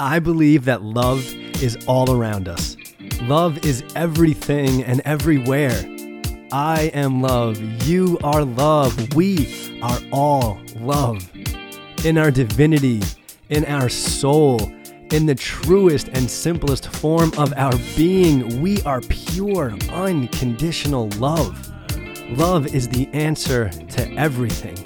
I believe that love is all around us. Love is everything and everywhere. I am love. You are love. We are all love. In our divinity, in our soul, in the truest and simplest form of our being, we are pure, unconditional love. Love is the answer to everything.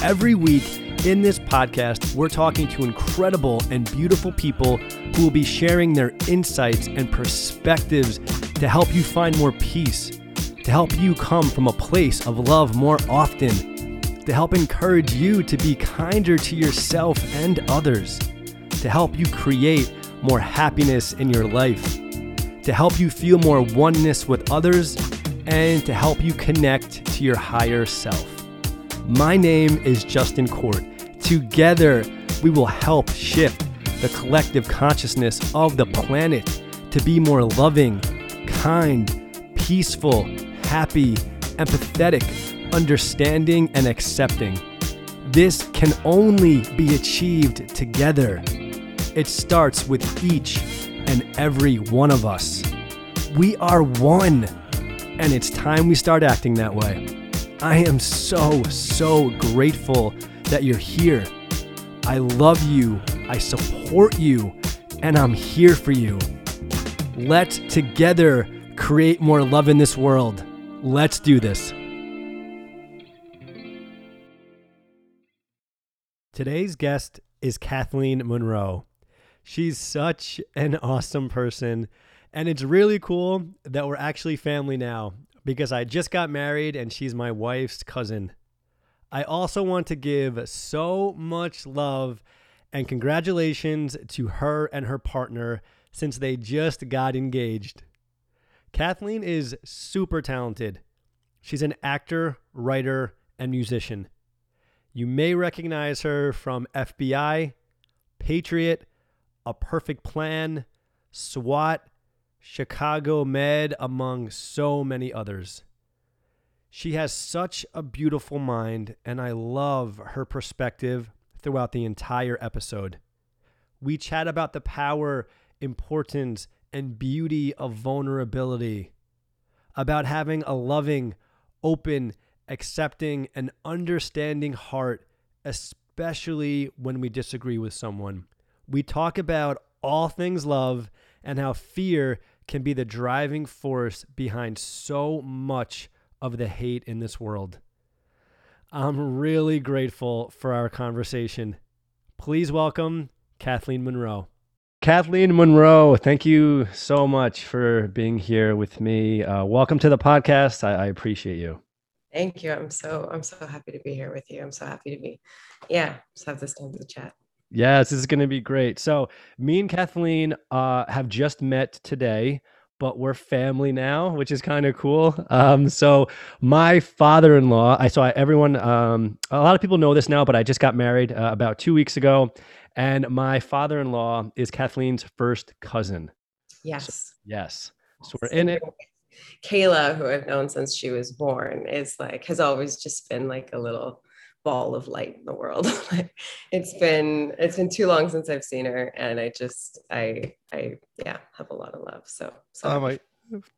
Every week, in this podcast, we're talking to incredible and beautiful people who will be sharing their insights and perspectives to help you find more peace, to help you come from a place of love more often, to help encourage you to be kinder to yourself and others, to help you create more happiness in your life, to help you feel more oneness with others, and to help you connect to your higher self. My name is Justin Court. Together, we will help shift the collective consciousness of the planet to be more loving, kind, peaceful, happy, empathetic, understanding, and accepting. This can only be achieved together. It starts with each and every one of us. We are one, and it's time we start acting that way. I am so, so grateful that you're here. I love you, I support you, and I'm here for you. Let's together create more love in this world. Let's do this. Today's guest is Kathleen Munroe. She's such an awesome person, and it's really cool that we're actually family now because I just got married and she's my wife's cousin. I also want to give so much love and congratulations to her and her partner since they just got engaged. Kathleen is super talented. She's an actor, writer, and musician. You may recognize her from FBI, Patriot, A Perfect Plan, SWAT, Chicago Med, among so many others. She has such a beautiful mind, and I love her perspective throughout the entire episode. We chat about the power, importance, and beauty of vulnerability, about having a loving, open, accepting, and understanding heart, especially when we disagree with someone. We talk about all things love and how fear can be the driving force behind so much of the hate in this world. I'm really grateful for our conversation. Please welcome Kathleen Munroe. Kathleen Munroe, thank you so much for being here with me. Uh, welcome to the podcast. I, I appreciate you. Thank you. I'm so I'm so happy to be here with you. I'm so happy to be, yeah, just have this time to chat. Yes, this is going to be great. So, me and Kathleen uh, have just met today, but we're family now, which is kind of cool. Um, so, my father-in-law, I saw everyone. Um, a lot of people know this now, but I just got married uh, about two weeks ago, and my father-in-law is Kathleen's first cousin. Yes. So, yes. So we're in it. Kayla, who I've known since she was born, is like has always just been like a little ball of light in the world. it's been it's been too long since I've seen her, and I just I I yeah have a lot of love. So so. Oh my,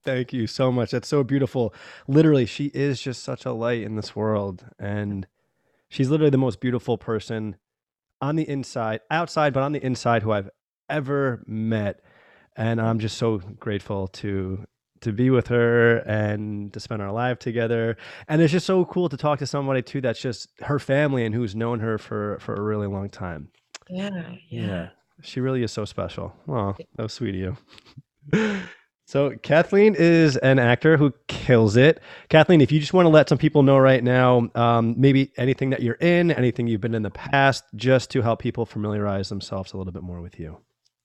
thank you so much. That's so beautiful. Literally, she is just such a light in this world, and she's literally the most beautiful person on the inside, outside, but on the inside who I've ever met. And I'm just so grateful to to be with her and to spend our life together. And it's just so cool to talk to somebody too that's just her family and who's known her for for a really long time. Yeah, yeah. yeah. She really is so special. Oh, that was sweet of you. so Kathleen is an actor who kills it. Kathleen, if you just want to let some people know right now, um, maybe anything that you're in, anything you've been in the past, just to help people familiarize themselves a little bit more with you.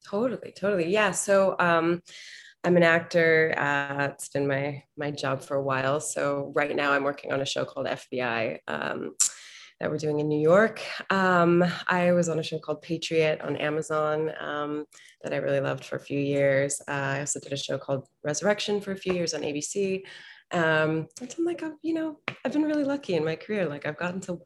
Totally, totally. Yeah. So um, I'm an actor. Uh, it's been my my job for a while. So right now I'm working on a show called FBI um, that we're doing in New York. Um, I was on a show called Patriot on Amazon um, that I really loved for a few years. Uh, I also did a show called Resurrection for a few years on ABC. Um, I'm like, you know, I've been really lucky in my career. Like I've gotten to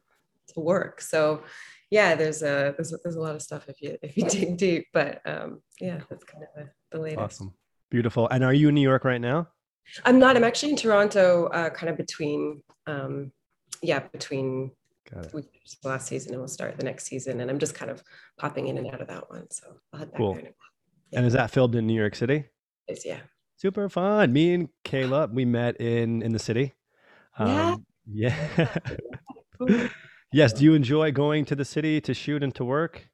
to work. So yeah, there's a there's, there's a lot of stuff if you if you dig deep, but um, yeah, that's kind of the latest. Awesome, beautiful. And are you in New York right now? I'm not. I'm actually in Toronto, uh, kind of between, um, yeah, between the last season and we'll start the next season. And I'm just kind of popping in and out of that one. So I'll head back cool. there. Yeah. And is that filmed in New York City? It's, yeah. Super fun. Me and Kayla, we met in in the city. Um, yeah. Yeah. yes. Do you enjoy going to the city to shoot and to work?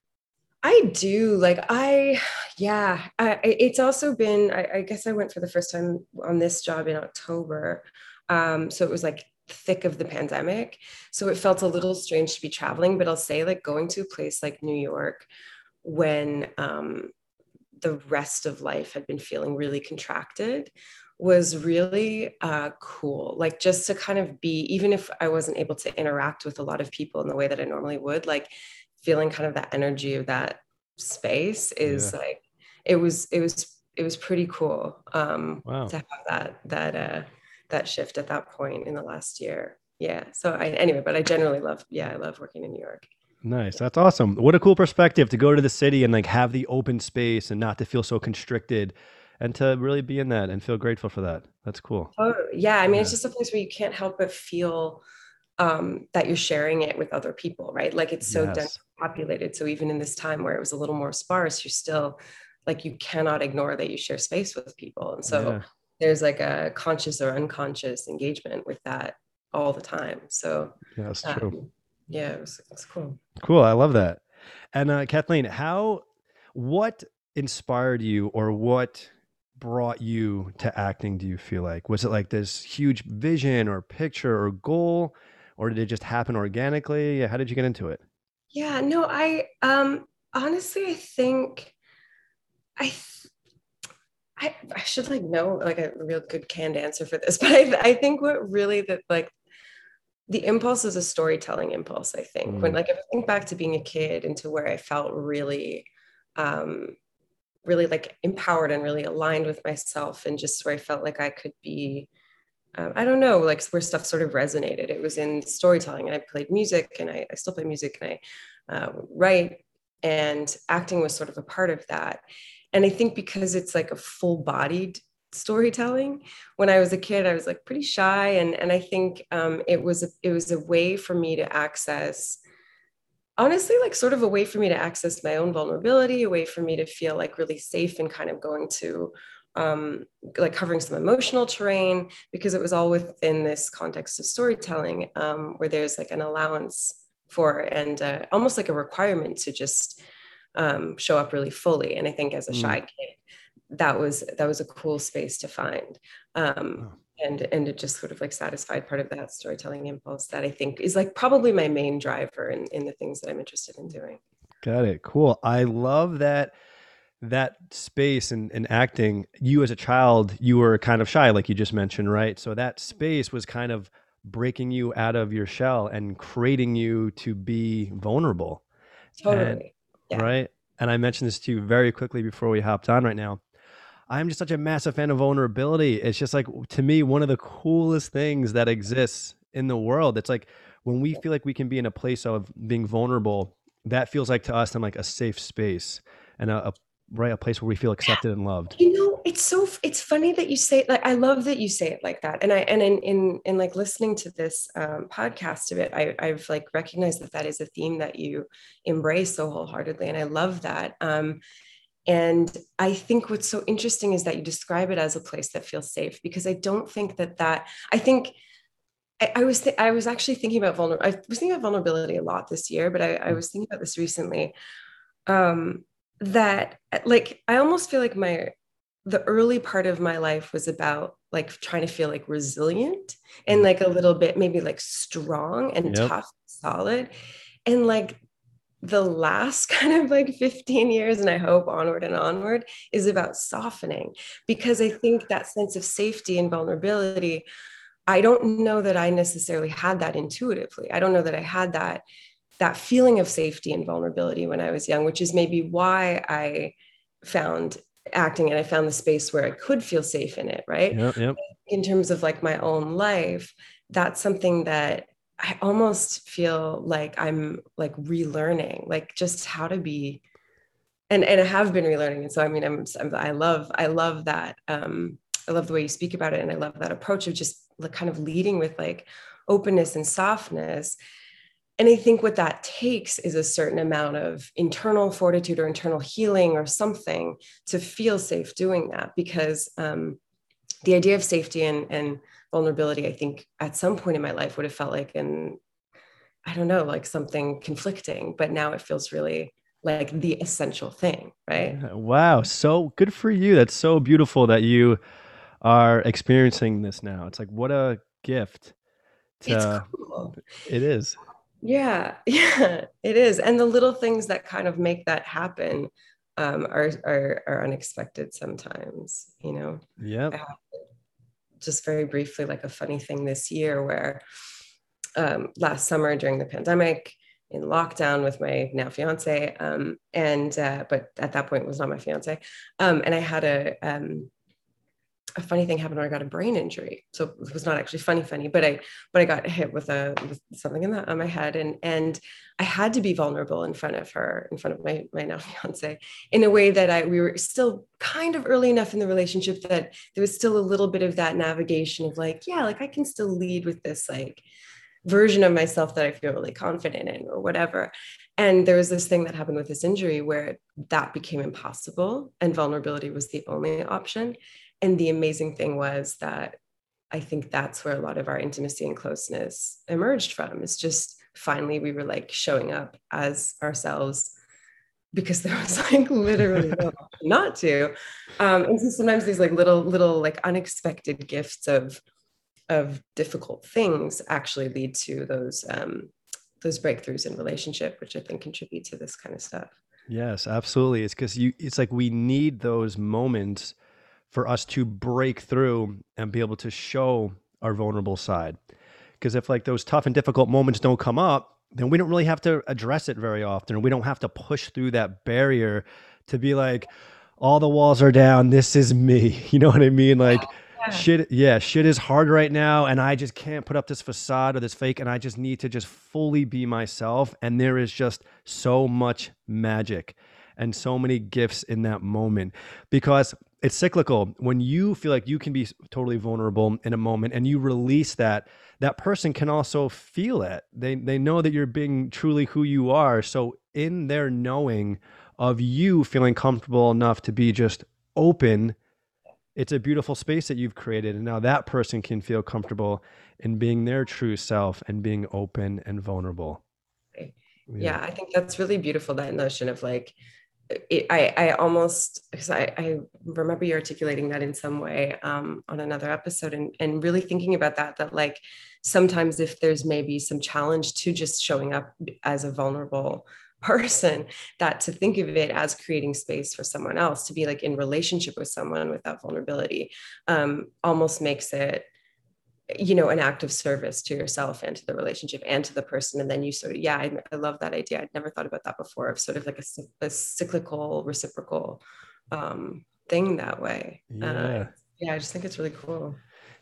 I do. Like I, yeah. I, it's also been. I, I guess I went for the first time on this job in October. Um, so it was like thick of the pandemic. So it felt a little strange to be traveling, but I'll say like going to a place like New York when um, the rest of life had been feeling really contracted was really uh, cool. Like just to kind of be, even if I wasn't able to interact with a lot of people in the way that I normally would, like feeling kind of that energy of that space is yeah. like, it was, it was, it was pretty cool um, wow. to have that, that, uh, that shift at that point in the last year. Yeah. So I, anyway, but I generally love, yeah, I love working in New York. Nice. That's awesome. What a cool perspective to go to the city and like have the open space and not to feel so constricted and to really be in that and feel grateful for that. That's cool. Oh, yeah. I mean, yeah. it's just a place where you can't help but feel um, that you're sharing it with other people, right? Like it's so yes. dense populated. So even in this time where it was a little more sparse, you're still like you cannot ignore that you share space with people. And so yeah there's like a conscious or unconscious engagement with that all the time. So yeah, that's um, true. Yeah, it was, it was cool. Cool. I love that. And uh, Kathleen, how, what inspired you or what brought you to acting do you feel like was it like this huge vision or picture or goal or did it just happen organically how did you get into it yeah no i um honestly i think i I, I should like know like a real good canned answer for this, but I, I think what really that like the impulse is a storytelling impulse. I think mm. when like if I think back to being a kid and to where I felt really, um, really like empowered and really aligned with myself and just where I felt like I could be, um, I don't know, like where stuff sort of resonated. It was in storytelling and I played music and I, I still play music and I uh, write and acting was sort of a part of that and i think because it's like a full bodied storytelling when i was a kid i was like pretty shy and and i think um, it was a, it was a way for me to access honestly like sort of a way for me to access my own vulnerability a way for me to feel like really safe and kind of going to um, like covering some emotional terrain because it was all within this context of storytelling um, where there's like an allowance for and uh, almost like a requirement to just um, show up really fully. And I think as a mm. shy kid, that was that was a cool space to find. Um, oh. And, and it just sort of like satisfied part of that storytelling impulse that I think is like probably my main driver in, in the things that I'm interested in doing. Got it. Cool. I love that that space and, and acting you as a child you were kind of shy like you just mentioned right so that mm-hmm. space was kind of breaking you out of your shell and creating you to be vulnerable totally and, yeah. right? And I mentioned this to you very quickly before we hopped on right now. I'm just such a massive fan of vulnerability. It's just like to me one of the coolest things that exists in the world. It's like when we feel like we can be in a place of being vulnerable, that feels like to us I'm like a safe space and a, a right a place where we feel accepted and loved you know it's so it's funny that you say it like i love that you say it like that and i and in in, in like listening to this um, podcast of it I, i've like recognized that that is a theme that you embrace so wholeheartedly and i love that um, and i think what's so interesting is that you describe it as a place that feels safe because i don't think that that i think I, I was th- I was actually thinking about vulnerability. I was thinking about vulnerability a lot this year, but I, I mm. was thinking about this recently. Um, that like I almost feel like my the early part of my life was about like trying to feel like resilient and mm. like a little bit maybe like strong and yep. tough solid and like the last kind of like 15 years and i hope onward and onward is about softening because i think that sense of safety and vulnerability i don't know that i necessarily had that intuitively i don't know that i had that that feeling of safety and vulnerability when I was young, which is maybe why I found acting and I found the space where I could feel safe in it, right? Yep, yep. In terms of like my own life, that's something that I almost feel like I'm like relearning, like just how to be, and and I have been relearning. And so I mean, I'm, I'm I love I love that. Um, I love the way you speak about it, and I love that approach of just like kind of leading with like openness and softness. And I think what that takes is a certain amount of internal fortitude or internal healing or something to feel safe doing that. Because um, the idea of safety and, and vulnerability, I think at some point in my life would have felt like an, I don't know, like something conflicting, but now it feels really like the essential thing, right? Wow. So good for you. That's so beautiful that you are experiencing this now. It's like, what a gift. To, it's cool. It is. Yeah. Yeah, it is. And the little things that kind of make that happen um, are, are, are unexpected sometimes, you know? Yeah just very briefly like a funny thing this year where um, last summer during the pandemic in lockdown with my now fiance um, and uh, but at that point was not my fiance um, and i had a um, a funny thing happened where I got a brain injury. So it was not actually funny, funny, but I but I got hit with a with something in the on my head, and and I had to be vulnerable in front of her, in front of my my now fiance, in a way that I we were still kind of early enough in the relationship that there was still a little bit of that navigation of like, yeah, like I can still lead with this like version of myself that I feel really confident in or whatever. And there was this thing that happened with this injury where that became impossible and vulnerability was the only option. And the amazing thing was that I think that's where a lot of our intimacy and closeness emerged from. It's just finally we were like showing up as ourselves because there was like literally no not to. Um, and so sometimes these like little, little like unexpected gifts of of difficult things actually lead to those um, those breakthroughs in relationship, which I think contribute to this kind of stuff. Yes, absolutely. It's because you. It's like we need those moments for us to break through and be able to show our vulnerable side. Because if like those tough and difficult moments don't come up, then we don't really have to address it very often. We don't have to push through that barrier to be like, all the walls are down. This is me. You know what I mean? Like, yeah. shit, yeah, shit is hard right now. And I just can't put up this facade or this fake. And I just need to just fully be myself. And there is just so much magic and so many gifts in that moment because it's cyclical. When you feel like you can be totally vulnerable in a moment and you release that, that person can also feel it. They they know that you're being truly who you are. So in their knowing of you feeling comfortable enough to be just open, it's a beautiful space that you've created. And now that person can feel comfortable in being their true self and being open and vulnerable. Yeah, yeah I think that's really beautiful. That notion of like it, I, I almost because I, I remember you articulating that in some way um, on another episode and, and really thinking about that that like sometimes if there's maybe some challenge to just showing up as a vulnerable person that to think of it as creating space for someone else to be like in relationship with someone with that vulnerability um, almost makes it you know an act of service to yourself and to the relationship and to the person and then you sort of yeah I, I love that idea i'd never thought about that before of sort of like a, a cyclical reciprocal um, thing that way uh, yeah. Uh, yeah i just think it's really cool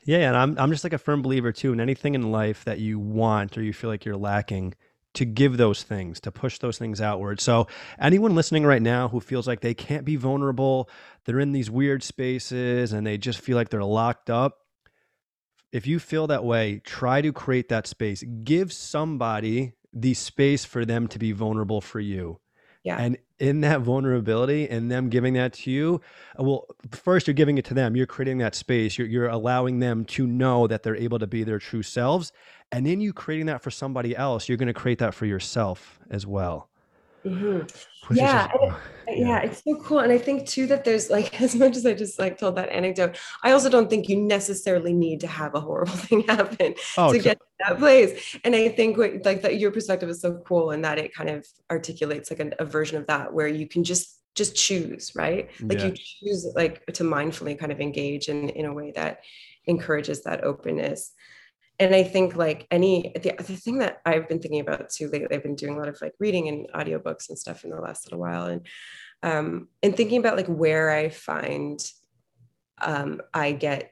yeah and I'm, I'm just like a firm believer too in anything in life that you want or you feel like you're lacking to give those things, to push those things outward. So, anyone listening right now who feels like they can't be vulnerable, they're in these weird spaces and they just feel like they're locked up, if you feel that way, try to create that space. Give somebody the space for them to be vulnerable for you. Yeah. And in that vulnerability and them giving that to you, uh, well, first you're giving it to them. You're creating that space. You're, you're allowing them to know that they're able to be their true selves. And in you creating that for somebody else, you're going to create that for yourself as well. Mm-hmm. Yeah, just, yeah, yeah, it's so cool. And I think too that there's like as much as I just like told that anecdote, I also don't think you necessarily need to have a horrible thing happen oh, to get to that place. And I think what, like that your perspective is so cool and that it kind of articulates like a, a version of that where you can just just choose, right? Like yeah. you choose like to mindfully kind of engage in in a way that encourages that openness and I think like any the, the thing that I've been thinking about too lately, I've been doing a lot of like reading and audiobooks and stuff in the last little while, and um, and thinking about like where I find um, I get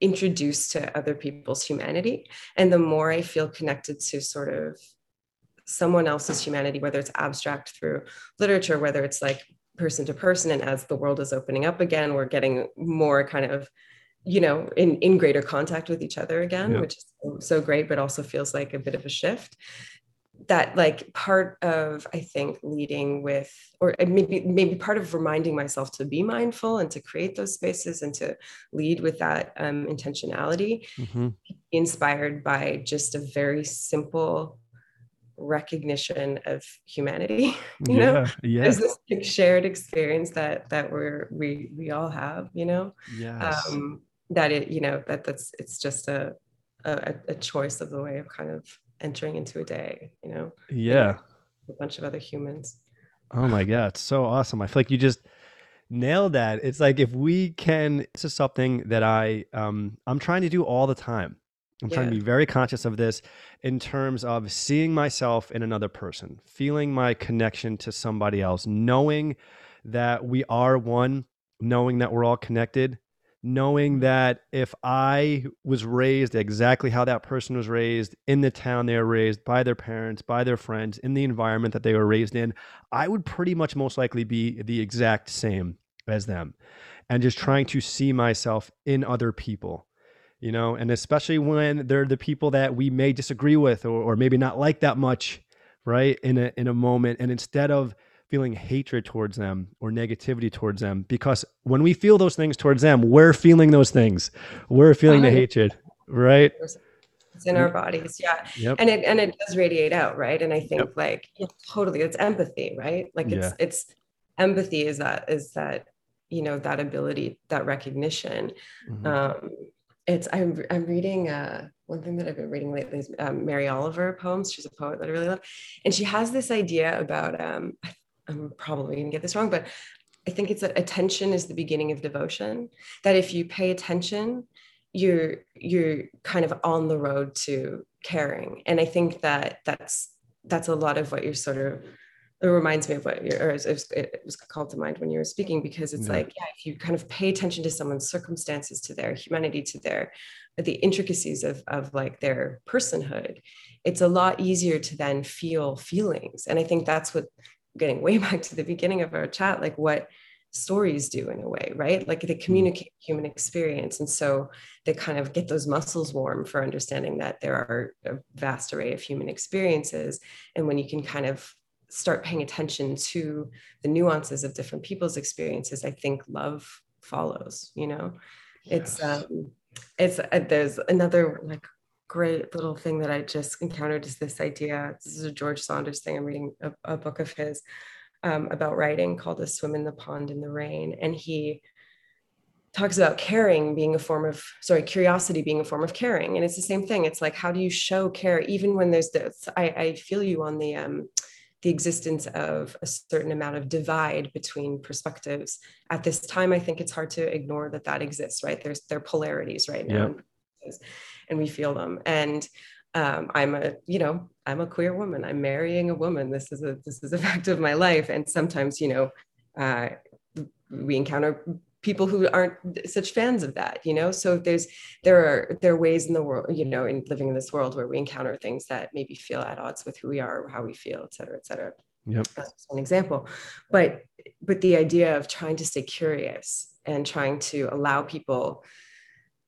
introduced to other people's humanity. And the more i feel connected to sort of someone else's humanity whether it's abstract through literature whether it's like person to person and as the world is opening up again we're getting more kind of you know in in greater contact with each other again which is so, so great but also feels like a bit of a shift. That like part of i think leading with or maybe maybe part of reminding myself to be mindful and to create those spaces and to lead with that um, intentionality mm-hmm. inspired by just a very simple recognition of humanity you yeah, know yeah. There's this like, shared experience that that we're we we all have you know? Yes. um that it you know that that's it's just a a, a choice of the way of kind of entering into a day, you know? Yeah. A bunch of other humans. Oh my God. It's so awesome. I feel like you just nailed that. It's like if we can, this is something that I, um, I'm trying to do all the time. I'm yeah. trying to be very conscious of this in terms of seeing myself in another person, feeling my connection to somebody else, knowing that we are one, knowing that we're all connected, knowing mm-hmm. that if I was raised exactly how that person was raised in the town they were raised by their parents, by their friends, in the environment that they were raised in, I would pretty much most likely be the exact same as them. And just mm-hmm. trying to see myself in other people, you know, and especially when they're the people that we may disagree with or, or maybe not like that much, right? In a in a moment. And instead of feeling hatred towards them or negativity towards them because when we feel those things towards them we're feeling those things we're feeling the hatred right it's in our bodies yeah yep. and it and it does radiate out right and i think yep. like yeah, totally it's empathy right like it's yeah. it's empathy is that is that you know that ability that recognition mm-hmm. um it's I'm I'm reading uh one thing that I've been reading lately is um, Mary Oliver poems. She's a poet that I really love, and she has this idea about um I I'm probably going to get this wrong, but I think it's that attention is the beginning of devotion. That if you pay attention, you're you're kind of on the road to caring. And I think that that's that's a lot of what you're sort of it reminds me of what you're, or it was, called to mind when you were speaking because it's yeah. like yeah if you kind of pay attention to someone's circumstances to their humanity to their the intricacies of, of like their personhood it's a lot easier to then feel feelings and i think that's what getting way back to the beginning of our chat, like what stories do in a way, right? Like they mm-hmm. communicate human experience. And so they kind of get those muscles warm for understanding that there are a vast array of human experiences. And when you can kind of start paying attention to the nuances of different people's experiences, I think love follows, you know? Yes. It's um it's uh, there's another like great little thing that I just encountered is this idea. This is a George Saunders thing. I'm reading a, a book of his um, about writing called A Swim in the Pond in the Rain. And he talks about caring being a form of, sorry, curiosity being a form of caring. And it's the same thing. It's like, how do you show care even when there's this? I, I feel you on the, um, the existence of a certain amount of divide between perspectives at this time i think it's hard to ignore that that exists right there's there polarities right now yeah and we feel them. And um, i'm a you know i'm a queer woman. I'm marrying a woman. This is a this is a fact of my life. And sometimes you know uh, we encounter people who aren't such fans of that you know? So there's there are there are ways in the world you know in living in this world where we encounter things that maybe feel at odds with who we are how we feel et cetera et cetera. Yep. that's one example. But but the idea of trying to stay curious and trying to allow people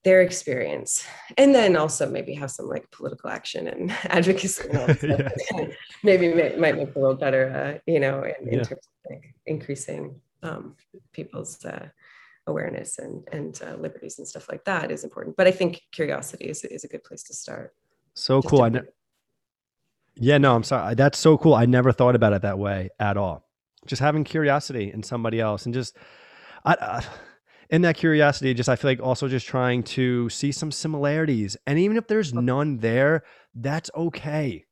their experience. And then also maybe have some like political action and advocacy. And yeah. maybe may, might make the world better uh, you know in, in yeah. terms of like increasing um, people's uh, awareness and and uh, liberties and stuff like that is important. But i think curiosity is, is a good place to start. So Just cool. I ne- yeah no i'm sorry. That's so cool. I never thought about it that way at all. Just having curiosity in somebody else and just I, I in that curiosity, just I feel like also just trying to see some similarities. And even if there's none there, that's okay.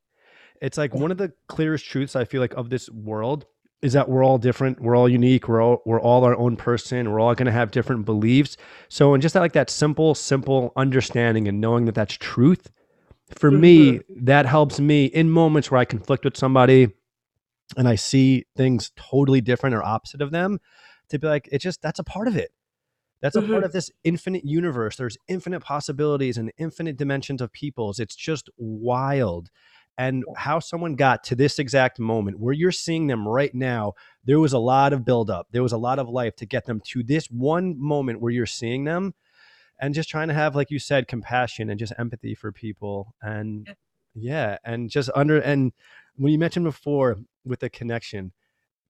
It's like one of the clearest truths I feel like of this world is that we're all different, we're all unique, we're all we're all our own person, we're all going to have different beliefs. So and just that like that simple simple understanding and knowing that that's truth for me, that helps me in moments where I conflict with somebody and I see things totally different or opposite of them to be like, it's just that's a part of it That's a mm-hmm. part of this infinite universe. There's infinite possibilities and infinite dimensions of peoples. It's just wild. And how someone got to this exact moment where you're seeing them right now, there was a lot of buildup. There was a lot of life to get them to this one moment where you're seeing them and just trying to have, like you said, compassion and just empathy for people. And yeah, and just under, and when you mentioned before with the connection,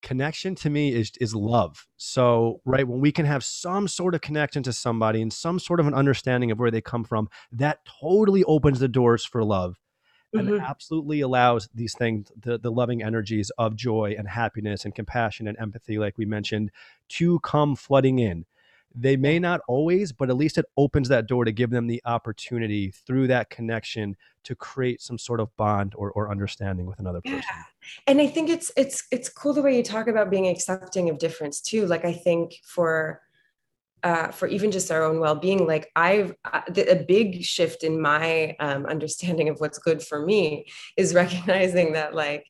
connection to me is is love. So, right, when we can have some sort of connection to somebody and some sort of an understanding of where they come from, that totally opens the doors for love. And mm-hmm. absolutely allows these things, the, the loving energies of joy and happiness and compassion and empathy, like we mentioned, to come flooding in. They may not always, but at least it opens that door to give them the opportunity through that connection to create some sort of bond or, or understanding with another person. Yeah. And I think it's it's it's cool the way you talk about being accepting of difference too. Like I think for uh, for even just our own well-being like i've uh, a big shift in my um, understanding of what's good for me is recognizing that like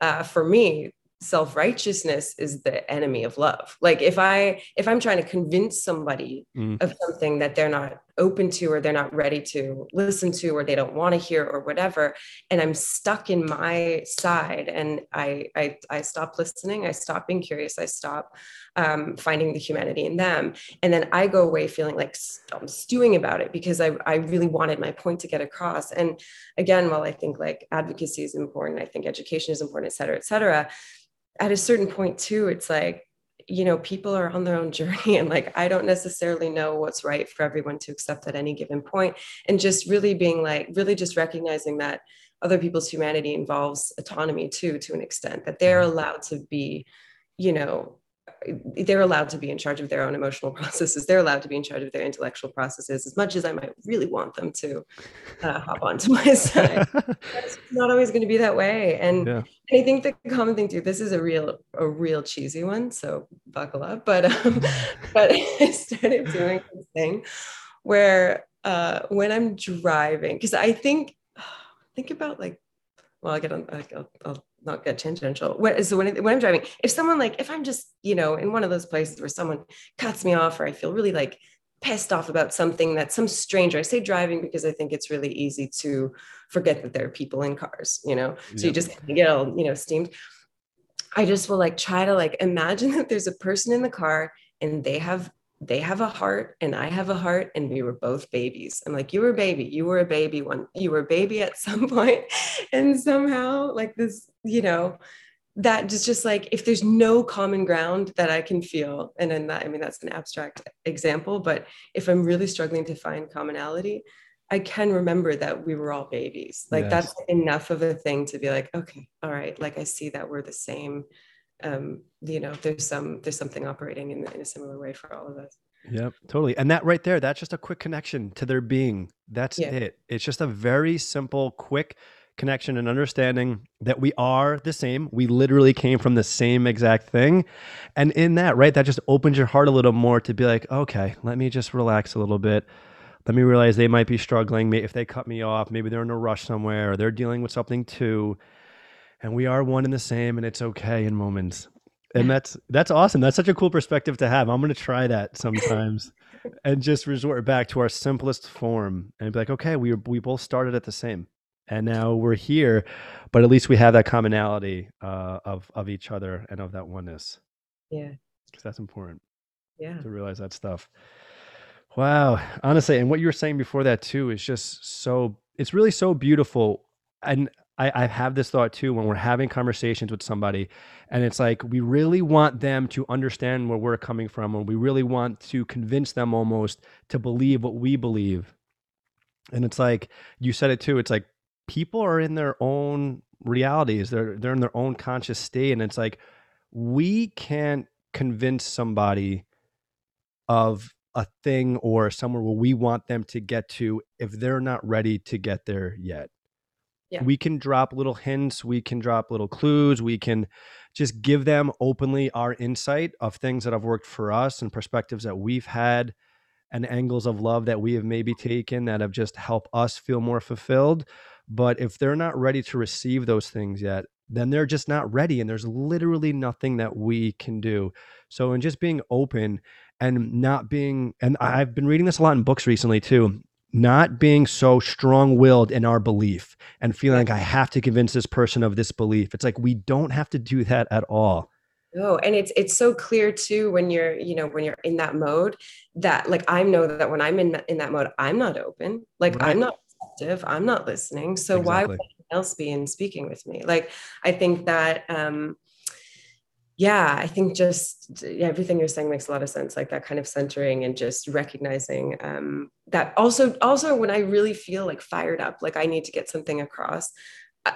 uh, for me self-righteousness is the enemy of love like if i if i'm trying to convince somebody mm. of something that they're not open to or they're not ready to listen to or they don't want to hear or whatever. And i'm stuck in my side and i i, I stop listening i stop being curious i stop um, finding the humanity in them. And then i go away feeling like i'm stewing about it because I, I really wanted my point to get across. And again while i think like advocacy is important i think education is important et cetera et cetera at a certain point too it's like you know people are on their own journey and like i don't necessarily know what's right for everyone to accept at any given point and just really being like really just recognizing that other people's humanity involves autonomy too to an extent that they're mm-hmm. allowed to be you know they're allowed to be in charge of their own emotional processes. They're allowed to be in charge of their intellectual processes as much as I might really want them to uh, hop onto my side. it's not always going to be that way. And, yeah. I think the common thing too, this is a real, a real cheesy one. So buckle up. But, um, but I started doing this thing where uh, when I'm driving, because I think, think about like, well, I'll get on, I'll, I'll not get tangential. What is so when, when I'm driving, if someone like, if I'm just, you know, in one of those places where someone cuts me off or I feel really like pissed off about something that some stranger, I say driving because I think it's really easy to forget that there are people in cars, you know, so you just get all, you know, steamed. I just will like try to like imagine that there's a person in the car and they have they have a heart and I have a heart and we were both babies. I'm like, you were a baby, you were a baby one, you were a baby at some point. And somehow like this, you know, that is just like if there's no common ground that I can feel, and then that I mean that's an abstract example, but if I'm really struggling to find commonality, I can remember that we were all babies. Like yes. that's enough of a thing to be like, okay, all right, like I see that we're the same um, you know, there's some there's something operating in, in a similar way for all of us. Yep, totally. And that right there, that's just a quick connection to their being. That's yeah. it. It's just a very simple, quick connection and understanding that we are the same. We literally came from the same exact thing. And in that, right, that just opens your heart a little more to be like, okay, let me just relax a little bit. Let me realize they might be struggling. Maybe if they cut me off, maybe they're in a rush somewhere or they're dealing with something too and we are one and the same and it's okay in moments. And that's that's awesome. That's such a cool perspective to have. I'm going to try that sometimes and just resort back to our simplest form and be like okay we we both started at the same and now we're here but at least we have that commonality uh, of of each other and of that oneness. Yeah. Because that's important yeah. to realize that stuff. Wow. Honestly and what you were saying before that too is just so it's really so beautiful. And I, I have this thought too when we're having conversations with somebody and it's like we really want them to understand where we're coming from and we really want to convince them almost to believe what we believe. And it's like you said it too it's like people are in their own realities they're they're in their own conscious state and it's like we can't convince somebody of a thing or somewhere where we want them to get to if they're not ready to get there yet yeah. we can drop little hints we can drop little clues we can just give them openly our insight of things that have worked for us and perspectives that we've had and angles of love that we have maybe taken that have just helped us feel more fulfilled but if they're not ready to receive those things yet then they're just not ready and there's literally nothing that we can do so in just being open and not being and i've been reading this a lot in books recently too not being so strong-willed in our belief and feeling like i have to convince this person of this belief. It's like we don't have to do that at all. No, and it's it's so clear too when you're you know when you're in that mode that like I know that when I'm in that, in that mode I'm not open. Like right. I'm not receptive. I'm not listening. So exactly. why would anyone else be in speaking with me? Like I think that um yeah I think just yeah, everything you're saying makes a lot of sense like that kind of centering and just recognizing um that also also when I really feel like fired up like I need to get something across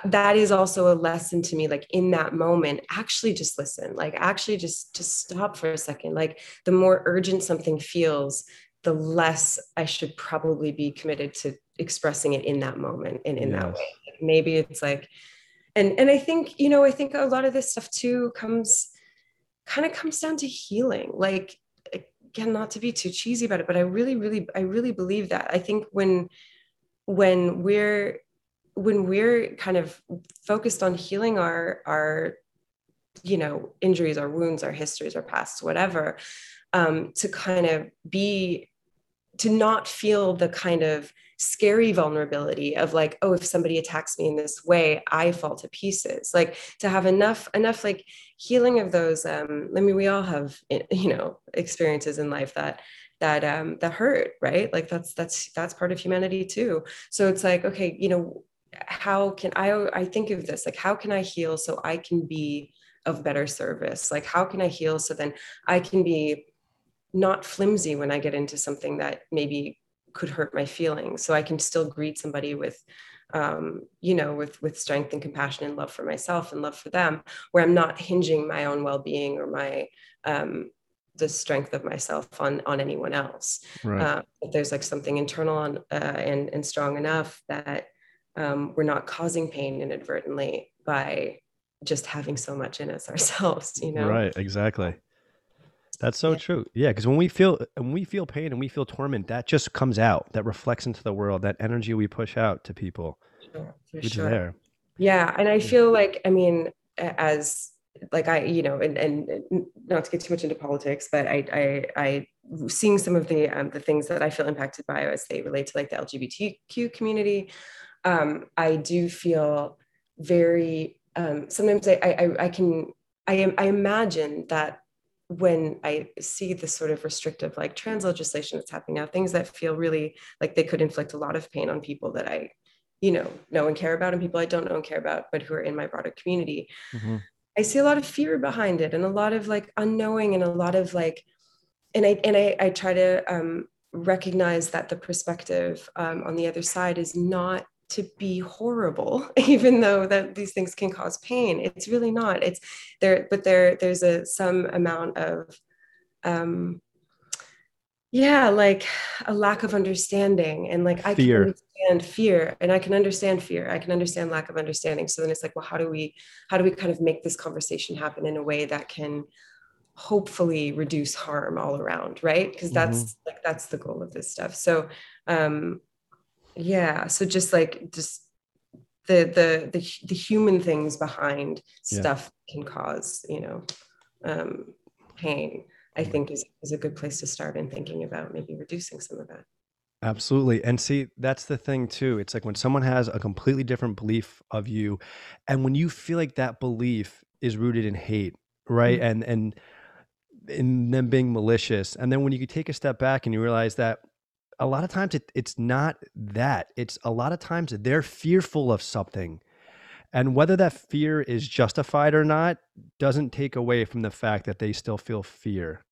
that is also a lesson to me like in that moment actually just listen like actually just just stop for a second like the more urgent something feels the less i should probably be committed to expressing it in that moment and in yes. that way like maybe it's like and and i think you know i think a lot of this stuff too comes kind of comes down to healing. Like again not to be too cheesy about it but i really really i really believe that. I think when when we're when we're kind of focused on healing our our you know injuries our wounds our histories our pasts whatever um, to kind of be to not feel the kind of scary vulnerability of like oh if somebody attacks me in this way i fall to pieces. Like to have enough enough like healing of those um i mean we all have you know experiences in life that that um that hurt right? Like that's that's that's part of humanity too. So it's like okay you know how can I I think of this like how can I heal so I can be of better service? Like how can I heal so then I can be not flimsy when I get into something that maybe could hurt my feelings. So I can still greet somebody with um, you know, with with strength and compassion and love for myself and love for them, where I'm not hinging my own well-being or my um, the strength of myself on on anyone else. Right. Uh, there's like something internal on, uh, and and strong enough that um, we're not causing pain inadvertently by just having so much in us ourselves you know right exactly that's so yeah. true yeah because when we feel when we feel pain and we feel torment that just comes out that reflects into the world that energy we push out to people sure, which sure. is there yeah and i feel like i mean as like i you know and, and not to get too much into politics but i i i seeing some of the um, the things that i feel impacted by as they relate to like the lgbtq community um, I do feel very, um, sometimes I, I, I can, I, I imagine that when I see this sort of restrictive like trans legislation that's happening now, things that feel really like they could inflict a lot of pain on people that I, you know, know and care about and people I don't know and care about, but who are in my broader community. Mm-hmm. I see a lot of fear behind it and a lot of like unknowing and a lot of like, and I, and I, I try to um, recognize that the perspective um, on the other side is not to be horrible even though that these things can cause pain. It's really not. It's there but there there's a some amount of um yeah like a lack of understanding. And like i fear. can understand fear and i can understand fear. I can understand lack of understanding. So then it's like well how do we how do we kind of make this conversation happen in a way that can hopefully reduce harm all around right? Because that's mm-hmm. like that's the goal of this stuff. So um yeah so just like just the the the, the human things behind stuff yeah. can cause you know um, pain i think is, is a good place to start in thinking about maybe reducing some of that Absolutely. And see, that's the thing too. It's like when someone has a completely different belief of you and when you feel like that belief is rooted in hate, right? Mm-hmm. And and in them being malicious. And then when you take a step back and you realize that a lot of times it, it's not that. It's a lot of times they're fearful of something. And whether that fear is justified or not doesn't take away from the fact that they still feel fear.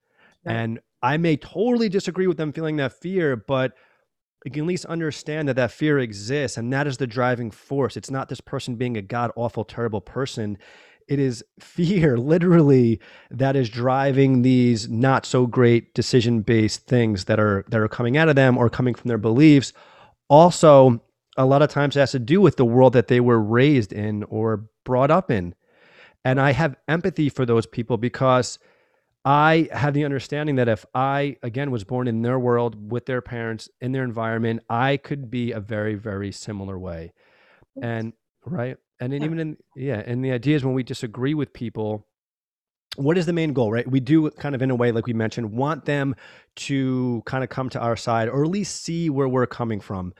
And I may totally disagree with them feeling that fear, but you can at least understand that that fear exists and that is the driving force. It's not this person being a god awful, terrible person it is fear literally that is driving these not so great decision based things that are that are coming out of them or coming from their beliefs. Also a lot of times it has to do with the world that they were raised in or brought up in. And i have empathy for those people because i have the understanding that if i again was born in their world with their parents in their environment i could be a very very similar way. And right And then yeah. even in yeah, and the idea is when we disagree with people, what is the main goal, right? We do kind of in a way, like we mentioned, want them to kind of come to our side or at least see where we're coming from.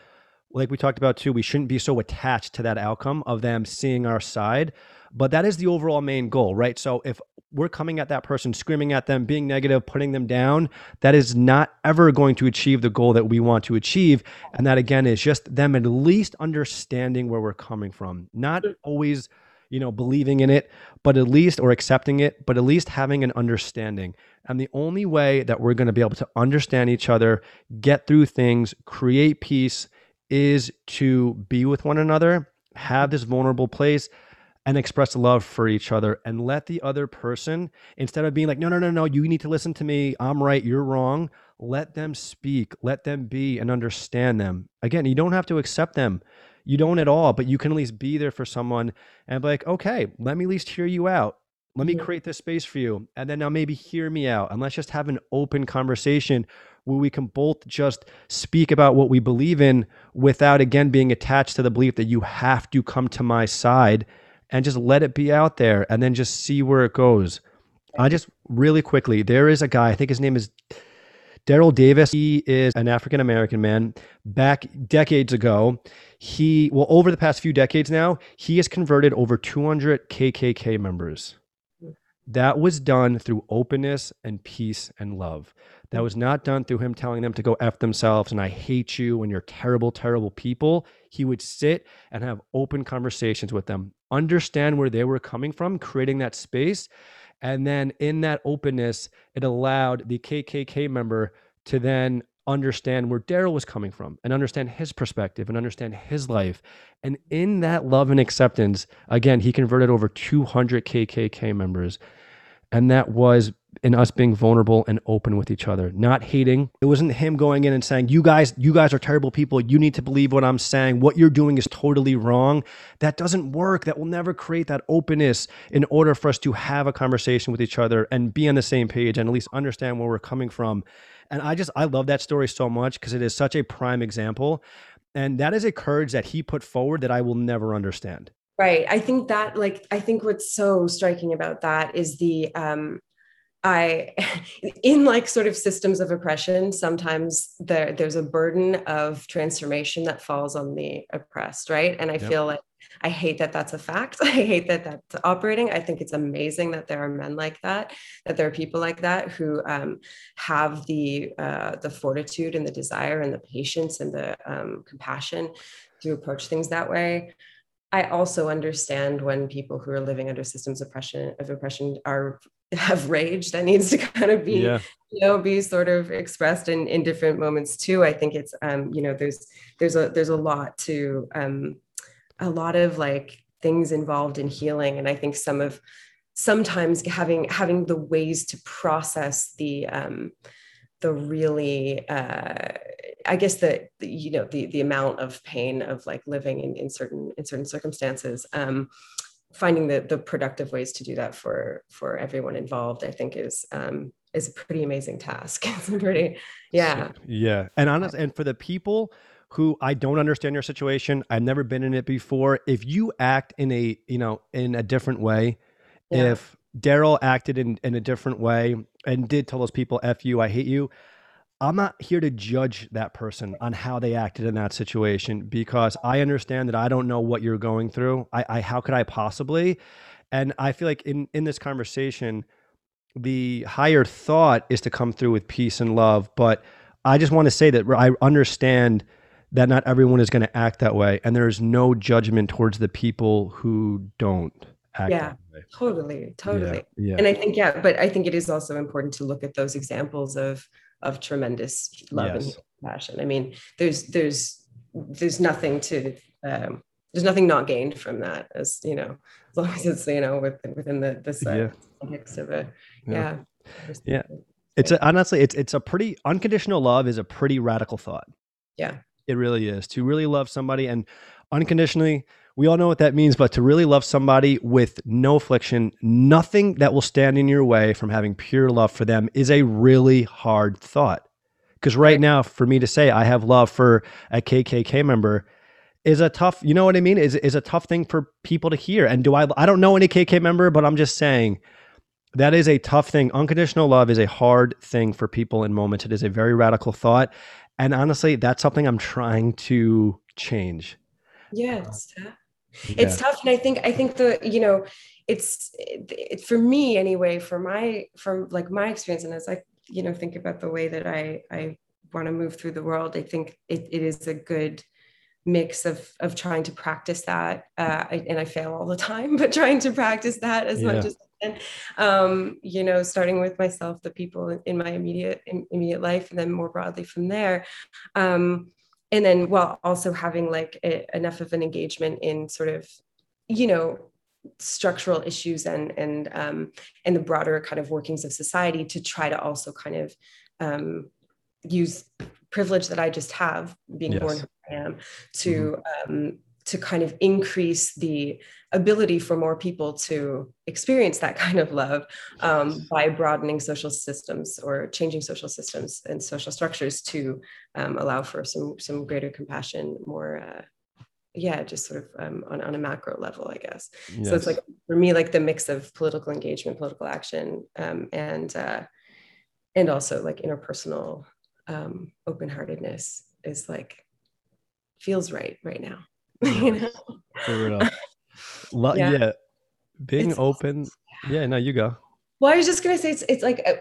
Like we talked about too, we shouldn't be so attached to that outcome of them seeing our side. But that is the overall main goal, right? So if we're coming at that person, screaming at them, being negative, putting them down, that is not ever going to achieve the goal that we want to achieve. And that again is just them at least understanding where we're coming from, not always you know, believing in it, but at least, or accepting it, but at least having an understanding. And the only way that we're going to be able to understand each other, get through things, create peace is to be with one another, have this vulnerable place, and express love for each other and let the other person, instead of being like, no, no, no, no, you need to listen to me. I'm right. You're wrong. Let them speak, let them be and understand them. Again, you don't have to accept them you don't at all, but you can at least be there for someone and be like, okay, let me at least hear you out. Let me create this space for you. And then now maybe hear me out. And let's just have an open conversation where we can both just speak about what we believe in without, again, being attached to the belief that you have to come to my side and just let it be out there and then just see where it goes. I just really quickly, there is a guy, I think his name is Daryl Davis. He is an African American man. Back decades ago, he, well, over the past few decades now, he has converted over 200 KKK members. That was done through openness and peace and love. That was not done through him telling them to go F themselves and I hate you and you're terrible, terrible people. He would sit and have open conversations with them, understand where they were coming from, creating that space. And then in that openness, it allowed the KKK member to then understand where Daryl was coming from and understand his perspective and understand his life. And in that love and acceptance, again, he converted over 200 KKK members. And that was in us being vulnerable and open with each other, not hating. It wasn't him going in and saying, "You guys, you guys are terrible people. You need to believe what I'm saying. What you're doing is totally wrong." That doesn't work. That will never create that openness in order for us to have a conversation with each other and be on the same page and at least understand where we're coming from. And I just I love that story so much because it is such a prime example. And that is a courage that he put forward that I will never understand. Right. I think that like I think what's so striking about that is the um I in like sort of systems of oppression, sometimes there there's a burden of transformation that falls on the oppressed, right? And I yep. feel like I hate that that's a fact. I hate that that's operating. I think it's amazing that there are men like that, that there are people like that who um, have the uh, the fortitude and the desire and the patience and the um, compassion to approach things that way. I also understand when people who are living under systems of oppression of oppression are have rage that needs to kind of be yeah. you know be sort of expressed in in different moments too. I think it's um you know there's there's a there's a lot to um a lot of like things involved in healing and I think some of sometimes having having the ways to process the um the really uh I guess the, the, you know the the amount of pain of like living in, in certain in certain circumstances um, finding the the productive ways to do that for for everyone involved I think is um, is a pretty amazing task. it's pretty yeah yeah and honest and for the people who I don't understand your situation I've never been in it before if you act in a you know in a different way yeah. if Daryl acted in, in a different way and did tell those people F you I hate you I'm not here to judge that person on how they acted in that situation because I understand that I don't know what you're going through. I, I how could I possibly? And I feel like in in this conversation, the higher thought is to come through with peace and love. But I just want to say that I understand that not everyone is going to act that way, and there is no judgment towards the people who don't. Act yeah, totally, totally. Yeah, yeah. And I think yeah, but I think it is also important to look at those examples of of tremendous love yes. and passion. I mean, there's there's there's nothing to um, there's nothing not gained from that, as you know, as long as it's you know within, within the the yeah. context of a yeah yeah. yeah. It's a, honestly, it's it's a pretty unconditional love is a pretty radical thought. Yeah, it really is to really love somebody and unconditionally we all know what that means, but to really love somebody with no affliction, nothing that will stand in your way from having pure love for them is a really hard thought. Because right now, for me to say I have love for a KKK member, is a tough, you know what I mean? Is is a tough thing for people to hear. And do I I don't know any KK member, but I'm just saying that is a tough thing. Unconditional love is a hard thing for people in moments. It is a very radical thought. And honestly, that's something I'm trying to change. Yeah, it's tough. Yeah. It's tough. And I think, I think the, you know, it's it, for me anyway, for my, from like my experience. And as I, you know, think about the way that I, I want to move through the world, I think it, it is a good, mix of of trying to practice that uh, I, and i fail all the time but trying to practice that as yeah. much as I can um, you know starting with myself the people in my immediate immediate life and then more broadly from there um, and then while also having like a, enough of an engagement in sort of you know structural issues and and um, and the broader kind of workings of society to try to also kind of um, use privilege that I just have being yes. born who I am to mm-hmm. um, to kind of increase the ability for more people to experience that kind of love um, by broadening social systems or changing social systems and social structures to um, allow for some some greater compassion, more uh, yeah, just sort of um, on, on a macro level, I guess. Yes. So it's like for me, like the mix of political engagement, political action, um, and uh, and also like interpersonal um, open heartedness is like feels right right now. you know? For real. Lo- yeah. yeah. Being it's open. Awesome. Yeah, no, you go. Well, I was just gonna say it's it's like uh,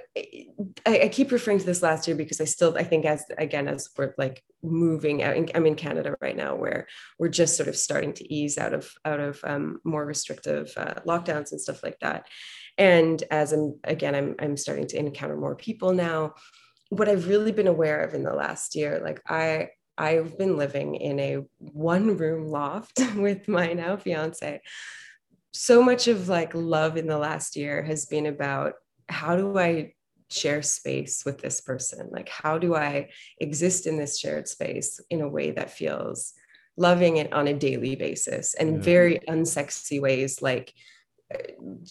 I, I, keep referring to this last year because I still I think as again as we're like moving out, I'm in Canada right now where we're just sort of starting to ease out of out of um, more restrictive uh, lockdowns and stuff like that, and as I'm again I'm I'm starting to encounter more people now what I've really been aware of in the last year, like I I've been living in a one room loft with my now fiance. So much of like love in the last year has been about how do I share space with this person? Like, how do I exist in this shared space in a way that feels loving it on a daily basis and yeah. very unsexy ways, like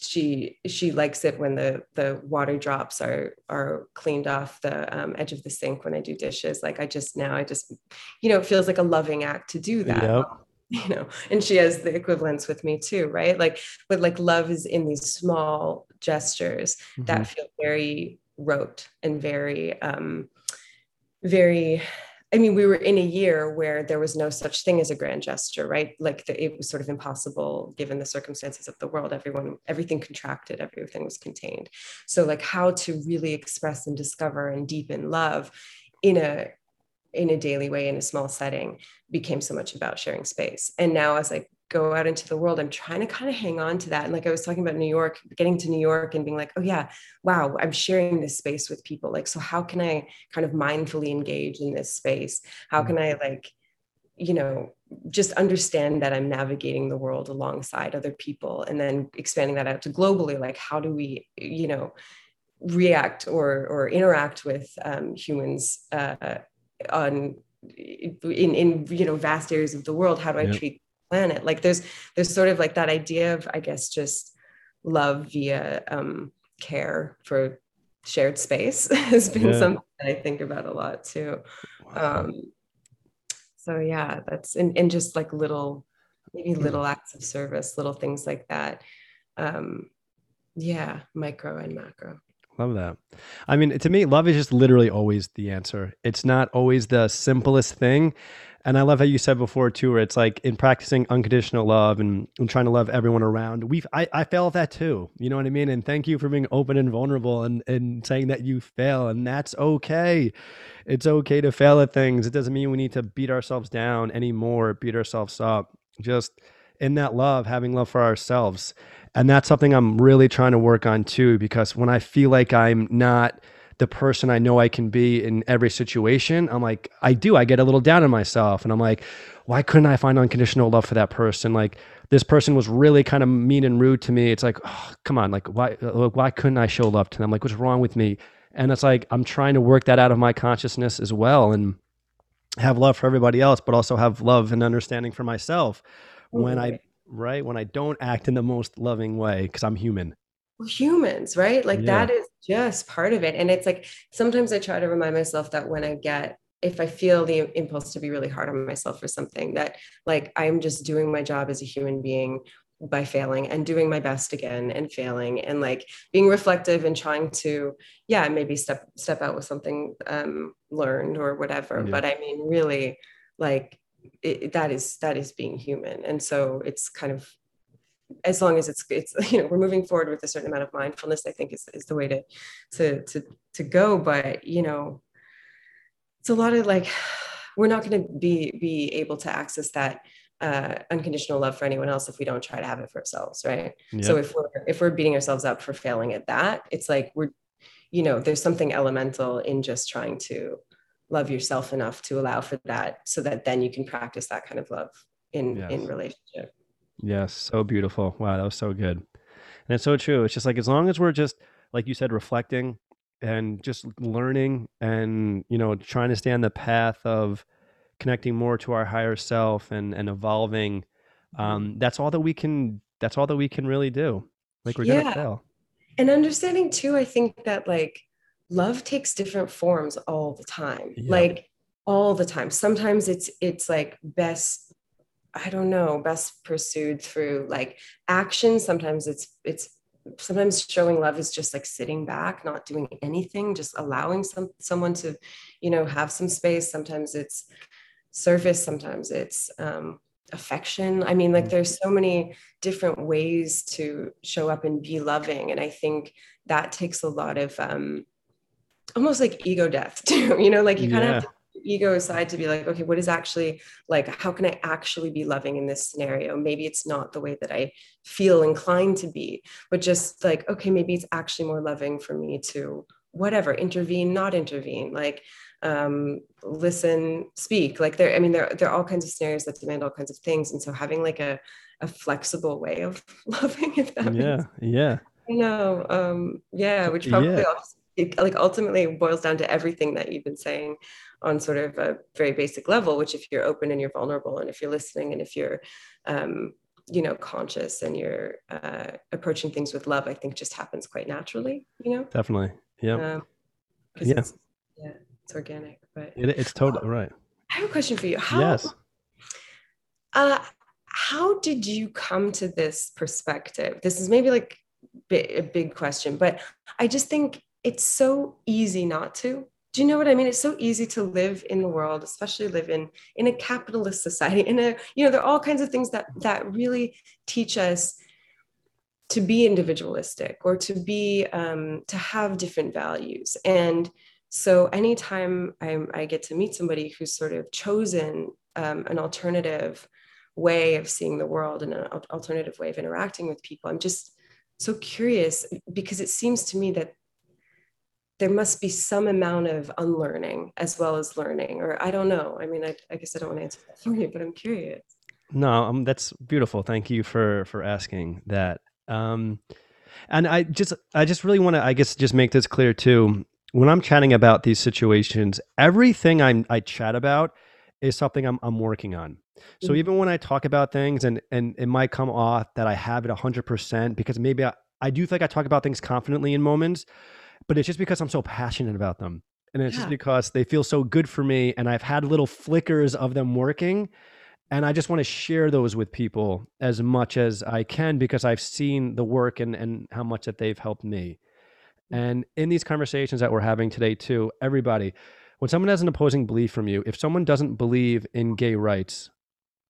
she she likes it when the the water drops are are cleaned off the um, edge of the sink when I do dishes. Like I just now I just you know it feels like a loving act to do that. Yep. You know, and she has the equivalence with me too, right? Like, but like love is in these small gestures mm-hmm. that feel very rote and very um very I mean, we were in a year where there was no such thing as a grand gesture, right? Like the, it was sort of impossible given the circumstances of the world. Everyone, everything contracted, everything was contained. So, like, how to really express and discover and deepen love in a in a daily way in a small setting became so much about sharing space. And now, as I go out into the world i'm trying to kind of hang on to that and like i was talking about new york getting to new york and being like oh yeah wow i'm sharing this space with people. Like so how can i kind of mindfully engage in this space? How can i like you know just understand that i'm navigating the world alongside other people and then expanding that out to globally? Like how do we you know react or or interact with um, humans uh, on in in you know vast areas of the world? How do i treat planet like there's there's sort of like that idea of i guess just love via um, care for shared space has been yeah. something that i think about a lot too wow. um, so yeah that's and, and just like little maybe hmm. little acts of service little things like that um, yeah micro and macro Love that. I mean, to me, love is just literally always the answer. It's not always the simplest thing. And I love how you said before too, where it's like in practicing unconditional love and, and trying to love everyone around. We I, I fail at that too. You know what I mean? And thank you for being open and vulnerable and, and saying that you fail. And that's okay. It's okay to fail at things. It doesn't mean we need to beat ourselves down anymore, beat ourselves up. Just in that love, having love for ourselves. And that's something I'm really trying to work on too, because when I feel like I'm not the person I know I can be in every situation, I'm like, I do. I get a little down on myself. And I'm like, why couldn't I find unconditional love for that person? Like, this person was really kind of mean and rude to me. It's like, oh, come on, like, why, uh, why couldn't I show love to them? Like, what's wrong with me? And it's like, I'm trying to work that out of my consciousness as well and have love for everybody else, but also have love and understanding for myself when I, right, when I don't act in the most loving way because I'm human humans, right? Like yeah. that is just part of it. And it's like sometimes I try to remind myself that when I get if I feel the impulse to be really hard on myself for something that like I'm just doing my job as a human being by failing and doing my best again and failing and like being reflective and trying to yeah maybe step step out with something um learned or whatever yeah. but i mean really like it, that is that is being human and so it's kind of as long as it's it's you know we're moving forward with a certain amount of mindfulness i think is, is the way to to to to go but you know it's a lot of like we're not going to be be able to access that uh, unconditional love for anyone else if we don't try to have it for ourselves right yep. so if we're if we're beating ourselves up for failing at that it's like we're you know there's something elemental in just trying to love yourself enough to allow for that so that then you can practice that kind of love in yes. in relationship yes so beautiful wow that was so good and it's so true it's just like as long as we're just like you said reflecting and just learning and you know trying to stay on the path of connecting more to our higher self and and evolving mm-hmm. um that's all that we can that's all that we can really do like we're yeah. gonna fail and understanding too i think that like love takes different forms all the time yeah. like all the time sometimes it's it's like best i don't know best pursued through like action. Sometimes it's it's sometimes showing love is just like sitting back not doing anything just allowing some someone to you know have some space. Sometimes it's service, sometimes it's um, affection. I mean like mm. there's so many different ways to show up and be loving and i think that takes a lot of um, almost like ego death too. You know like you kind of have ego aside to be like okay what is actually like how can i actually be loving in this scenario maybe it's not the way that i feel inclined to be but just like okay maybe it's actually more loving for me to whatever intervene not intervene like um, listen, speak. Like there, I mean, there, there are all kinds of scenarios that demand all kinds of things. And so having like a, a flexible way of loving, if that yeah, makes yeah. No, um, yeah, which probably yeah. it, like ultimately boils down to everything that you've been saying on sort of a very basic level, which if you're open and you're vulnerable and if you're listening and if you're um, you know conscious and you're uh, approaching things with love i think just happens quite naturally you know definitely yeah um, yeah yeah it's organic, but it, it's totally right. I have a question for you. How, yes. Uh, how did you come to this perspective? This is maybe like a big question, but I just think it's so easy not to. Do you know what I mean? It's so easy to live in the world, especially live in in a capitalist society. In a you know, there are all kinds of things that that really teach us to be individualistic or to be um, to have different values and so anytime I'm, i get to meet somebody who's sort of chosen um, an alternative way of seeing the world and an alternative way of interacting with people, I'm just so curious because it seems to me that there must be some amount of unlearning as well as learning, or I don't know. I mean, I, I guess I don't want to answer that for you, but I'm curious. No, um, that's beautiful. Thank you for for asking that. Um, and I just I just really want to I guess just make this clear too when I'm chatting about these situations, everything I'm, I chat about is something I'm, I'm working on. So mm-hmm. even when I talk about things and, and it might come off that I have it 100% because maybe I, I do think I talk about things confidently in moments, but it's just because I'm so passionate about them. And it's yeah. just because they feel so good for me. And I've had little flickers of them working. And I just want to share those with people as much as I can because I've seen the work and, and how much that they've helped me. Mm. And in these conversations that we're having today, too, everybody, when someone has an opposing belief from you, if someone doesn't believe in gay rights,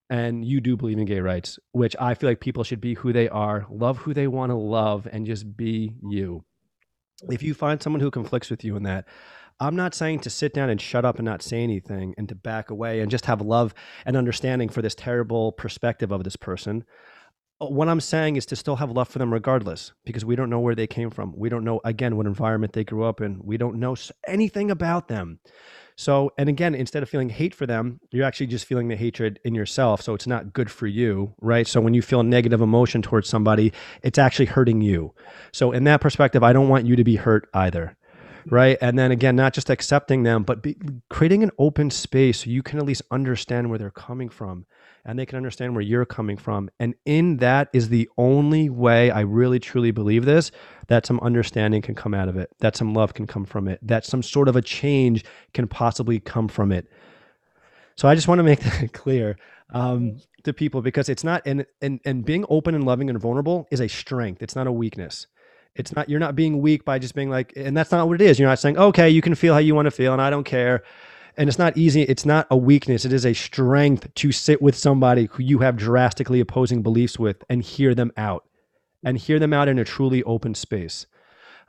and you do believe in gay rights, which I feel like people should be who they are, love who they want to love, and just be you. If you find someone who conflicts with you in that, I'm not saying to sit down and shut up and not say anything and to back away and just have love and understanding for this terrible perspective of this person. Uh, what I'm saying is to still have love for them regardless, because we don't know where they came from. We don't know, again, what environment they grew up in. We don't know anything about them. So, and again, instead of feeling hate for them, you're actually just feeling the hatred in yourself. So it's not good for you, right? So when you feel negative emotion towards somebody, it's actually hurting you. So, in that perspective, I don't want you to be hurt either right? And then again, not just accepting them, but be, creating an open space so you can at least understand where they're coming from and they can understand where you're coming from. And in that is the only way I really truly believe this that some understanding can come out of it, that some love can come from it, that some sort of a change can possibly come from it. So I just want to make that clear um, to people because it's not and and and being open and loving and vulnerable is a strength. It's not a weakness. It's not you're not being weak by just being like, and that's not what it is. You're not saying, okay, you can feel how you want to feel, and I don't care. And it's not easy. It's not a weakness. It is a strength to sit with somebody who you have drastically opposing beliefs with and hear them out, and hear them out in a truly open space.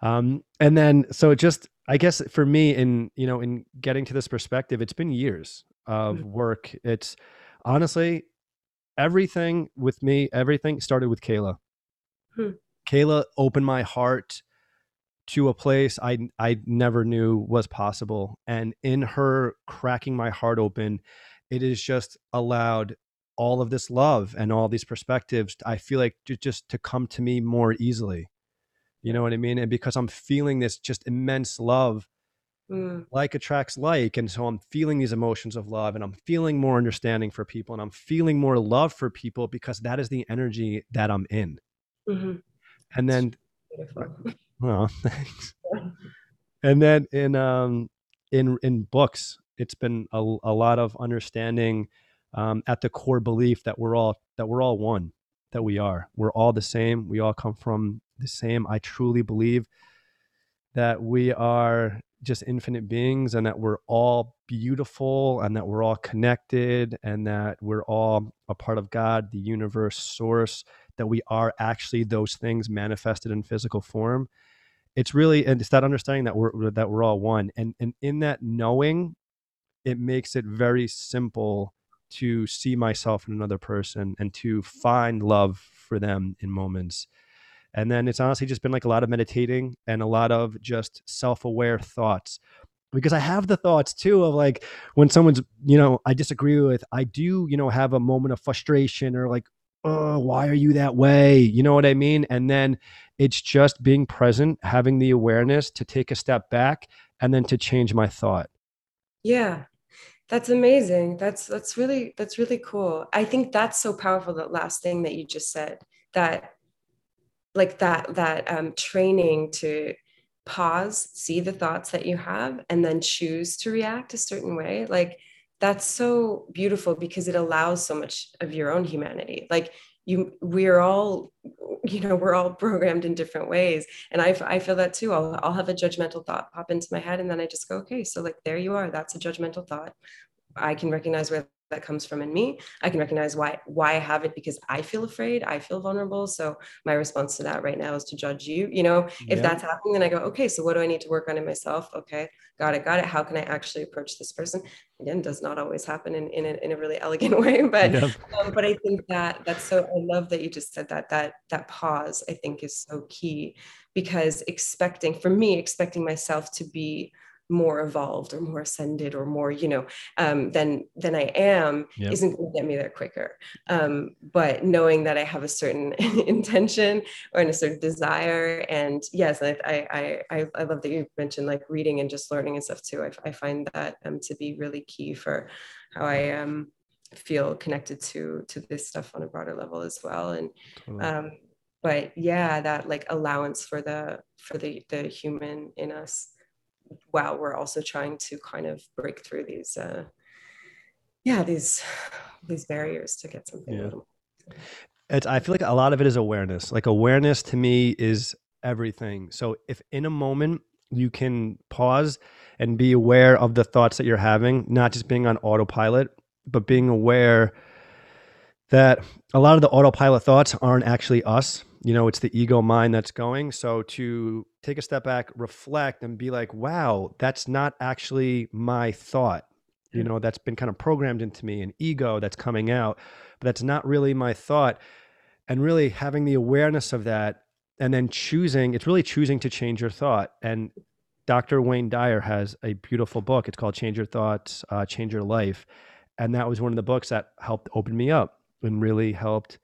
Um, and then, so it just I guess for me, in you know, in getting to this perspective, it's been years of mm-hmm. work. It's honestly everything with me. Everything started with Kayla. Hmm. Kayla opened my heart to a place I I never knew was possible. And in her cracking my heart open, it has just allowed all of this love and all these perspectives. I feel like to, just to come to me more easily. You know what I mean? And because I'm feeling this just immense love, mm. like attracts like, and so I'm feeling these emotions of love, and I'm feeling more understanding for people, and I'm feeling more love for people because that is the energy that I'm in. Mm-hmm. And then, oh, thanks. And then in um in in books, it's been a, a lot of understanding um, at the core belief that we're all that we're all one, that we are. We're all the same. We all come from the same. I truly believe that we are just infinite beings and that we're all beautiful and that we're all connected and that we're all a part of God, the universe, source, that we are actually those things manifested in physical form. It's really and it's that understanding that we're that we're all one. And and in that knowing, it makes it very simple to see myself in another person and to find love for them in moments. And then it's honestly just been like a lot of meditating and a lot of just self aware thoughts. Because I have the thoughts too of like when someone's, you know, I disagree with, I do, you know, have a moment of frustration or like, oh, why are you that way? You know what I mean? And then it's just being present, having the awareness to take a step back and then to change my thought. Yeah. That's amazing. That's that's really that's really cool. I think that's so powerful that last thing that you just said that like that that um, training to pause see the thoughts that you have and then choose to react a certain way like that's so beautiful because it allows so much of your own humanity. Like you we're all you know we're all programmed in different ways. And i, I feel that too. I'll, I'll have a judgmental thought pop into my head and then i just go okay so like there you are. That's a judgmental thought. I can recognize where that comes from in me i can recognize why why i have it because i feel afraid i feel vulnerable. So my response to that right now is to judge you you know? If yeah. that's happening then i go okay so what do i need to work on in myself? Okay got it got it. How can i actually approach this person? Again does not always happen in, in, a, in a really elegant way but yeah. um, but i think that that's so i love that you just said that that that pause i think is so key because expecting for me expecting myself to be more evolved or more ascended or more you know um, than than i am yep. isn't going to get me there quicker um, but knowing that i have a certain intention or a certain desire and yes I, I i i love that you mentioned like reading and just learning and stuff too i, I find that um, to be really key for how i um feel connected to to this stuff on a broader level as well and totally. um but yeah that like allowance for the for the the human in us while we're also trying to kind of break through these uh yeah these these barriers to get something yeah. it's i feel like a lot of it is awareness. Like awareness to me is everything. So if in a moment you can pause and be aware of the thoughts that you're having not just being on autopilot but being aware that a lot of the autopilot thoughts aren't actually us. You know it's the ego mind that's going. So to take a step back reflect and be like wow that's not actually my thought. You know that's been kind of programmed into me an ego that's coming out but that's not really my thought. And really having the awareness of that and then choosing it's really choosing to change your thought. And dr wayne dyer has a beautiful book. It's called change your thoughts uh, change your life. And that was one of the books that helped open me up and really helped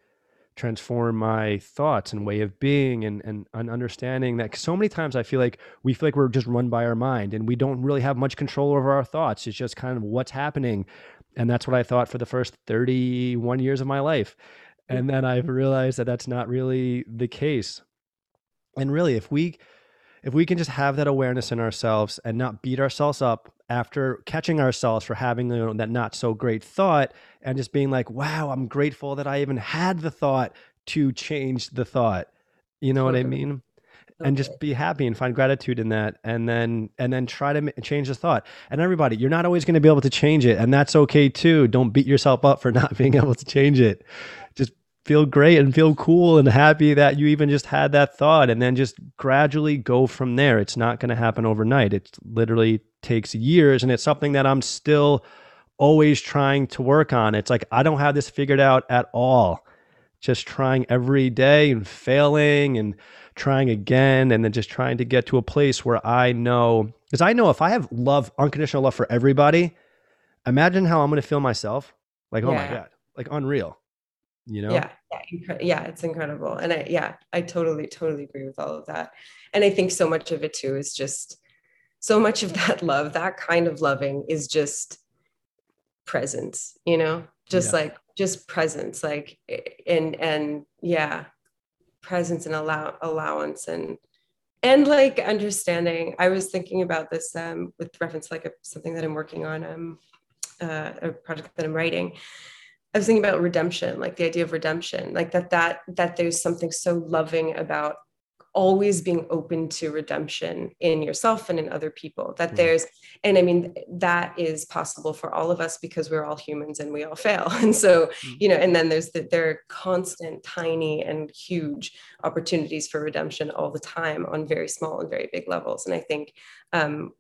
transform my thoughts and way of being and, and, and understanding that so many times I feel like we feel like we're just run by our mind and we don't really have much control over our thoughts. It's just kind of what's happening. And that's what I thought for the first 31 years of my life. And then I've realized that that's not really the case. And really, if we if we can just have that awareness in ourselves and not beat ourselves up after catching ourselves for having you know, that not so great thought and just being like, wow, I'm grateful that I even had the thought to change the thought. You know totally. what I mean? Okay. And just be happy and find gratitude in that, and then and then try to change the thought. And everybody, you're not always going to be able to change it, and that's okay too. Don't beat yourself up for not being able to change it feel great and feel cool and happy that you even just had that thought and then just gradually go from there. It's not going to happen overnight. It literally takes years and it's something that I'm still always trying to work on. It's like I don't have this figured out at all. Just trying every day and failing and trying again and then just trying to get to a place where I know because I know if I have love, unconditional love for everybody, imagine how I'm going to feel myself. Like, oh my God, like unreal you know yeah yeah, it's incredible and i yeah i totally totally agree with all of that and i think so much of it too is just so much of that love that kind of loving is just presence you know just yeah. like just presence like and and yeah presence and allow allowance and and like understanding i was thinking about this um with reference like a, something that i'm working on um uh, a project that i'm writing I was thinking about redemption, like the idea of redemption, like that that that there's something so loving about always being open to redemption in yourself and in other people that mm. there's and i mean that is possible for all of us because we're all humans and we all fail and so mm. you know and then there's the, there are constant tiny and huge opportunities for redemption all the time on very small and very big levels and i think um,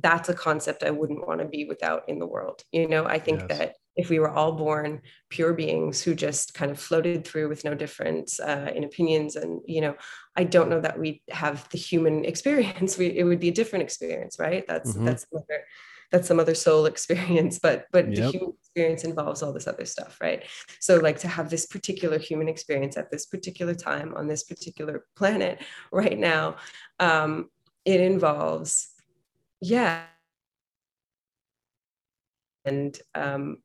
that's a concept i wouldn't want to be without in the world you know i think yes. that if we were all born pure beings who just kind of floated through with no difference uh, in opinions and you know i don't know that we have the human experience we, it would be a different experience right that's mm-hmm. that's some other, that's some other soul experience but but yep. the human experience involves all this other stuff right so like to have this particular human experience at this particular time on this particular planet right now um, it involves yeah and um,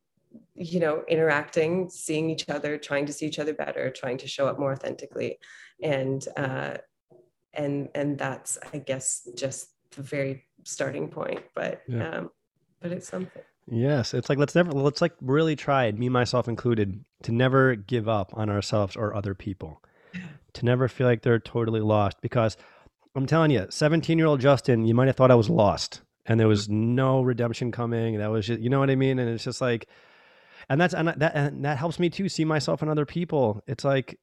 you know interacting seeing each other trying to see each other better trying to show up more authentically. And uh and and that's i guess just the very starting point but yeah. um but it's something. Yes it's like let's never let's like really try me myself included to never give up on ourselves or other people. To never feel like they're totally lost because i'm telling you 17 year old justin you might have thought i was lost and there was no redemption coming that was just you know what i mean? And it's just like and that's and that and that helps me too see myself in other people. It's like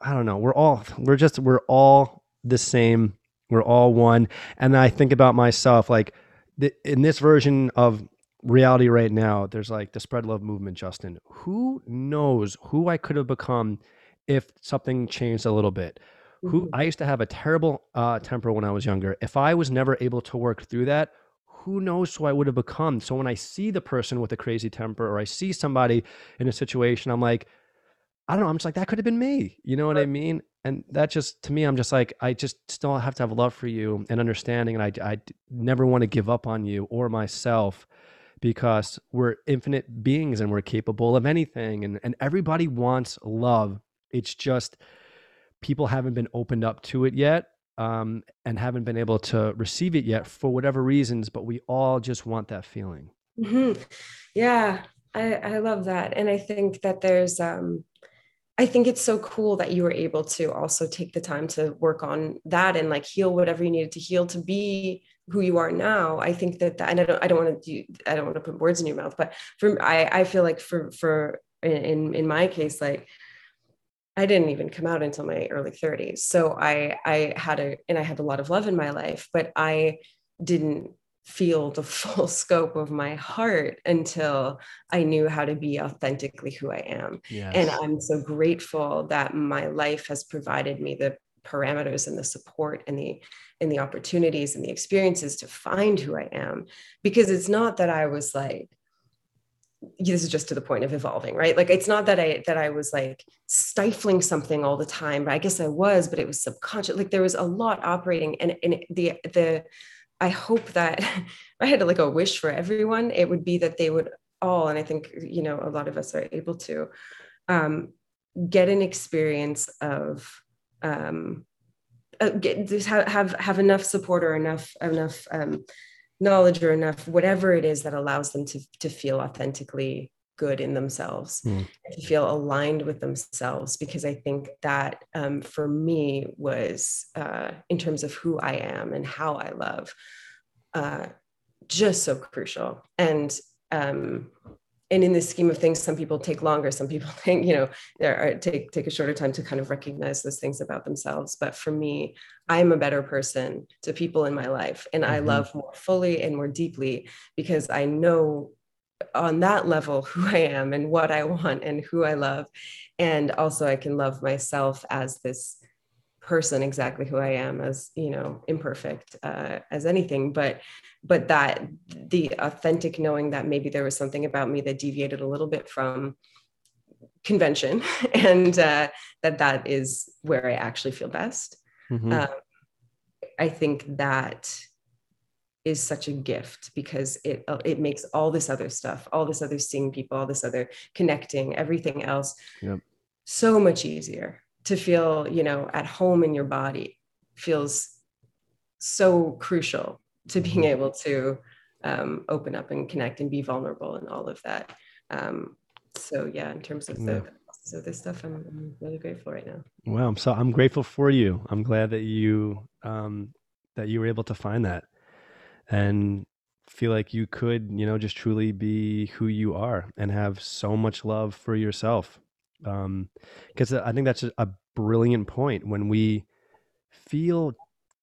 i don't know we're all we're just we're all the same. We're all one. And i think about myself like the, in this version of reality right now there's like the spread love movement justin. Who knows who i could have become if something changed a little bit? Who mm-hmm. i used to have a terrible uh, temper when i was younger. If i was never able to work through that who knows who I would have become. So when I see the person with a crazy temper or I see somebody in a situation, I'm like, I don't know. I'm just like, that could have been me. You know what right. I mean? And that just, to me, I'm just like, I just still have to have love for you and understanding. And I, I never want to give up on you or myself because we're infinite beings and we're capable of anything. And, and everybody wants love. It's just people haven't been opened up to it yet um, and haven't been able to receive it yet for whatever reasons, but we all just want that feeling. Mm-hmm. Yeah, I, I love that. And I think that there's, um, I think it's so cool that you were able to also take the time to work on that and like heal whatever you needed to heal to be who you are now. I think that that, and I don't, I don't want to do, I don't want to put words in your mouth, but for, I, I feel like for, for, in, in my case, like I didn't even come out until my early 30s. So I I had a and I had a lot of love in my life, but I didn't feel the full scope of my heart until I knew how to be authentically who I am. Yes. And I'm so grateful that my life has provided me the parameters and the support and the and the opportunities and the experiences to find who I am because it's not that I was like this is just to the point of evolving right? Like it's not that i that i was like stifling something all the time but i guess i was but it was subconscious like there was a lot operating and and the the i hope that i had like a wish for everyone it would be that they would all and i think you know a lot of us are able to um, get an experience of um, uh, get, have, have have enough support or enough enough um, knowledge or enough whatever it is that allows them to to feel authentically good in themselves mm. to feel aligned with themselves because i think that um, for me was uh, in terms of who i am and how i love uh, just so crucial and um, and in the scheme of things, some people take longer. Some people think, you know, are, take take a shorter time to kind of recognize those things about themselves. But for me, I'm a better person to people in my life, and mm-hmm. I love more fully and more deeply because I know on that level who I am and what I want and who I love, and also I can love myself as this person exactly who i am as you know imperfect uh, as anything but but that the authentic knowing that maybe there was something about me that deviated a little bit from convention and uh, that that is where i actually feel best mm-hmm. um, i think that is such a gift because it it makes all this other stuff all this other seeing people all this other connecting everything else yep. so much easier to feel you know at home in your body feels so crucial to being mm-hmm. able to um, open up and connect and be vulnerable and all of that. Um, so yeah in terms of the, yeah. so this stuff I'm, I'm, really grateful right now. Well so i'm grateful for you. I'm glad that you um, that you were able to find that and feel like you could you know just truly be who you are and have so much love for yourself um because i think that's a brilliant point. When we feel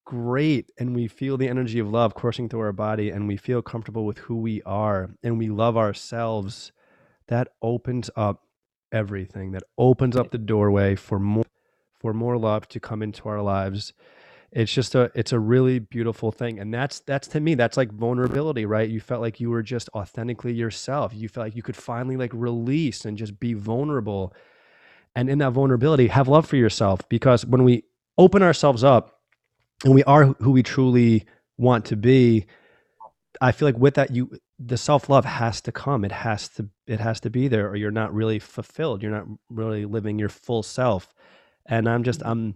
great and we feel the energy of love coursing through our body and we feel comfortable with who we are and we love ourselves that opens up everything. That opens up the doorway for more for more love to come into our lives it's just a it's a really beautiful thing. And that's that's to me that's like vulnerability right? You felt like you were just authentically yourself. You felt like you could finally like release and just be vulnerable. And in that vulnerability have love for yourself. Because when we open ourselves up and we are who we truly want to be i feel like with that you the self-love has to come. It has to it has to be there or you're not really fulfilled. You're not really living your full self. And i'm just i'm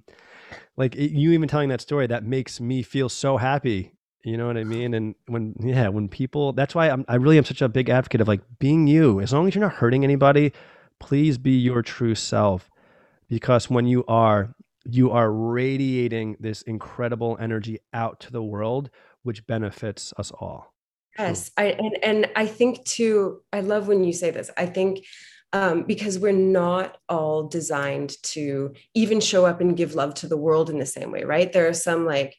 like you even telling that story that makes me feel so happy you know what i mean? And when yeah when people that's why I'm, i really am such a big advocate of like being you. As long as you're not hurting anybody please be your true self. Because when you are you are radiating this incredible energy out to the world which benefits us all. Yes I, and, and i think too i love when you say this. I think um, because we're not all designed to even show up and give love to the world in the same way right there are some like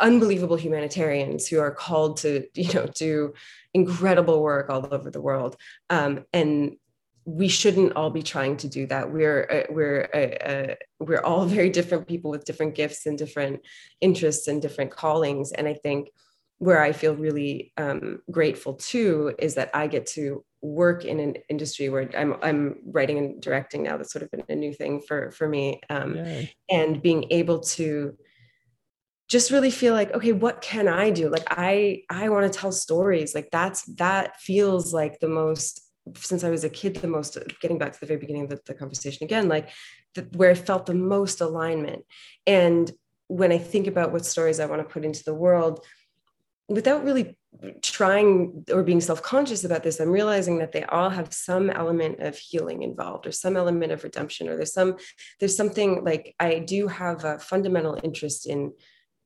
unbelievable humanitarians who are called to you know do incredible work all over the world um, and we shouldn't all be trying to do that. We're uh, we're uh, uh, we're all very different people with different gifts and different interests and different callings. And I think where I feel really um, grateful too is that I get to work in an industry where I'm I'm writing and directing now. That's sort of been a new thing for for me, um, and being able to just really feel like okay what can i do like i i want to tell stories like that's that feels like the most since I was a kid, the most getting back to the very beginning of the, the conversation again, like the, where I felt the most alignment. And when I think about what stories I want to put into the world, without really trying or being self-conscious about this, I'm realizing that they all have some element of healing involved, or some element of redemption, or there's some there's something like I do have a fundamental interest in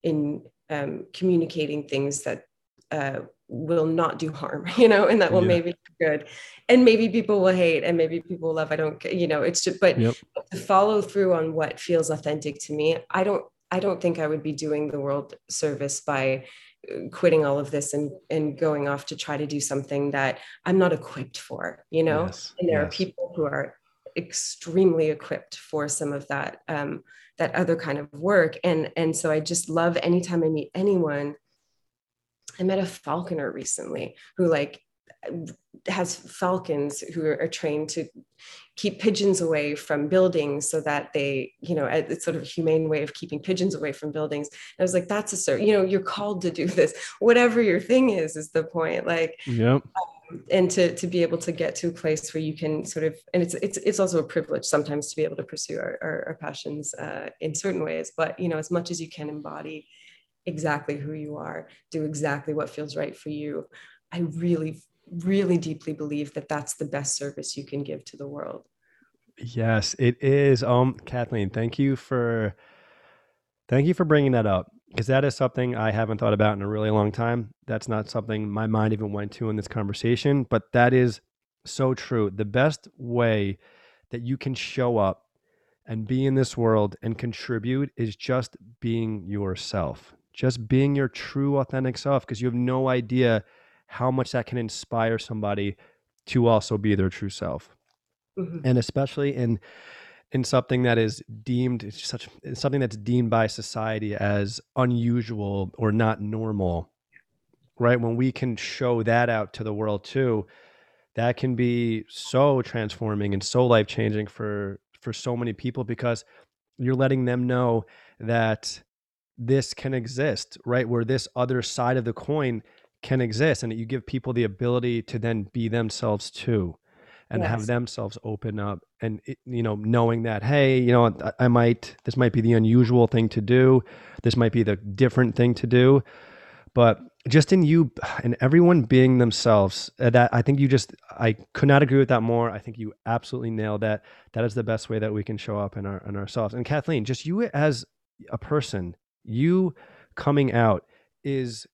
in um, communicating things that uh, will not do harm, you know, and that will yeah. maybe be good. And maybe people will hate and maybe people will love. I don't, you know, it's just, but yep. to follow through on what feels authentic to me, I don't, I don't think I would be doing the world service by quitting all of this and and going off to try to do something that I'm not equipped for, you know. Yes. And there yes. are people who are extremely equipped for some of that um, that other kind of work, and and so I just love anytime I meet anyone I met a falconer recently who like has falcons who are, trained to keep pigeons away from buildings so that they, you know, it's sort of a humane way of keeping pigeons away from buildings. And I was like, that's a certain, you know, you're called to do this. Whatever your thing is, is the point. Like, yep. Um, and to to be able to get to a place where you can sort of, and it's it's it's also a privilege sometimes to be able to pursue our our, our passions uh, in certain ways. But you know, as much as you can embody exactly who you are, do exactly what feels right for you. I really really deeply believe that that's the best service you can give to the world. Yes, it is. Um, Kathleen, thank you for thank you for bringing that up because that is something I haven't thought about in a really long time. That's not something my mind even went to in this conversation, but that is so true. The best way that you can show up and be in this world and contribute is just being yourself, just being your true, authentic self, because you have no idea how much that can inspire somebody to also be their true self. Mm-hmm. And especially in in something that is deemed such something that's deemed by society as unusual or not normal. Right? When we can show that out to the world too, that can be so transforming and so life-changing for for so many people because you're letting them know that this can exist, right? Where this other side of the coin can exist and you give people the ability to then be themselves too and yes. have themselves open up and you know knowing that hey you know I, I, might this might be the unusual thing to do. This might be the different thing to do. But just in you and everyone being themselves uh, that i think you just i could not agree with that more. I think you absolutely nailed that. That is the best way that we can show up in our in ourselves. And kathleen just you as a person you coming out is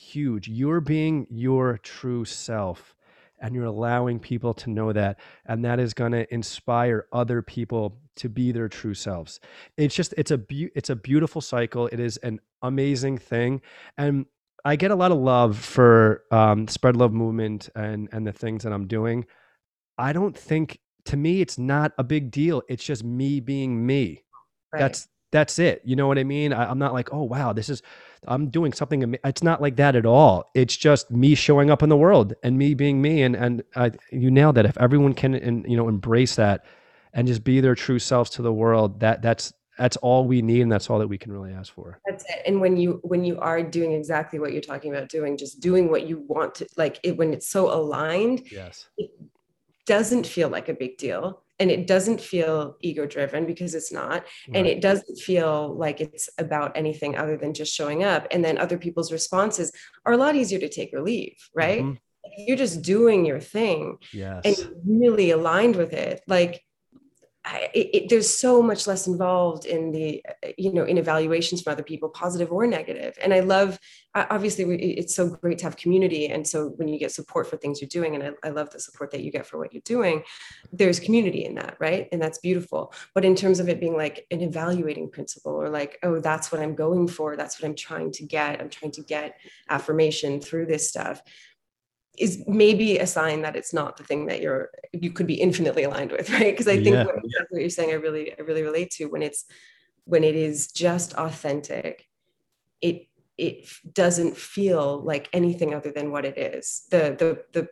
huge. You're being your true self and you're allowing people to know that and that is going to inspire other people to be their true selves. It's just it's a be- it's a beautiful cycle. It is an amazing thing and i get a lot of love for um, spread love movement and and the things that i'm doing. I don't think to me it's not a big deal. It's just me being me. Right. that's that's it you know what i mean I, i'm not like oh wow this is I'm doing something. It's not like that at all. It's just me showing up in the world and me being me. And and uh, you nailed that. If everyone can, and you know, embrace that and just be their true selves to the world, that that's that's all we need, and that's all that we can really ask for. That's it. And when you when you are doing exactly what you're talking about doing, just doing what you want to, like it, when it's so aligned, yes, it doesn't feel like a big deal and it doesn't feel ego driven because it's not right. and it doesn't feel like it's about anything other than just showing up and then other people's responses are a lot easier to take or leave right mm-hmm. you're just doing your thing yes. and really aligned with it like I, it, there's so much less involved in the you know in evaluations from other people positive or negative. And i love obviously it's so great to have community. And so when you get support for things you're doing and I, I love the support that you get for what you're doing there's community in that right? And that's beautiful. But in terms of it being like an evaluating principle or like oh that's what i'm going for that's what i'm trying to get i'm trying to get affirmation through this stuff is maybe a sign that it's not the thing that you're you could be infinitely aligned with right? Because i think yeah. what, what, you're saying i really i really relate to when it's when it is just authentic it it doesn't feel like anything other than what it is. The the the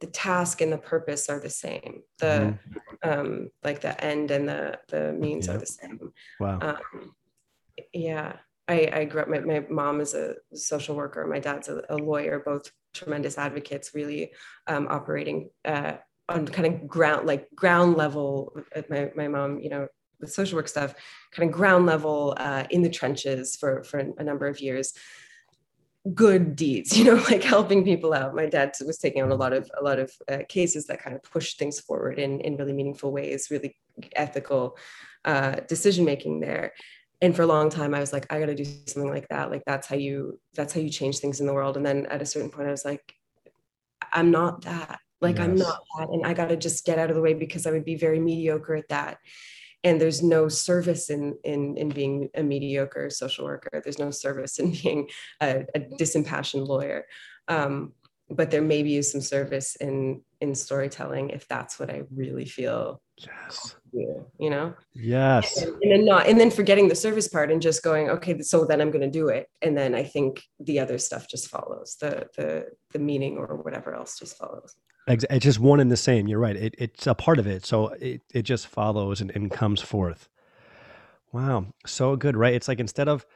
the task and the purpose are the same. The mm-hmm. um like the end and the the means are the same. Wow. Um, yeah. I, I grew up, my, my mom is a social worker, my dad's a, a lawyer, both tremendous advocates, really um, operating uh, on kind of ground, like ground level. My, my mom, you know, the social work stuff, kind of ground level uh, in the trenches for, for a number of years good deeds you know like helping people out my dad was taking on a lot of a lot of uh, cases that kind of pushed things forward in in really meaningful ways really ethical uh, decision making there and for a long time i was like i got to do something like that. Like that's how you that's how you change things in the world. And then at a certain point i was like i'm not that. Like yes. i'm not that. And i got to just get out of the way because i would be very mediocre at that. And there's no service in in in being a mediocre social worker. There's no service in being a, a disimpassioned lawyer. Um, but there maybe is some service in in storytelling if that's what i really feel Yes. You, you know? Yes. And, and then not, and then forgetting the service part and just going, okay, so then I'm going to do it. And then I think the other stuff just follows the, the, the meaning or whatever else just follows. It's just one and the same. You're right. It, it's a part of it. So it, it just follows and, and comes forth. Wow. So good, right? It's like instead of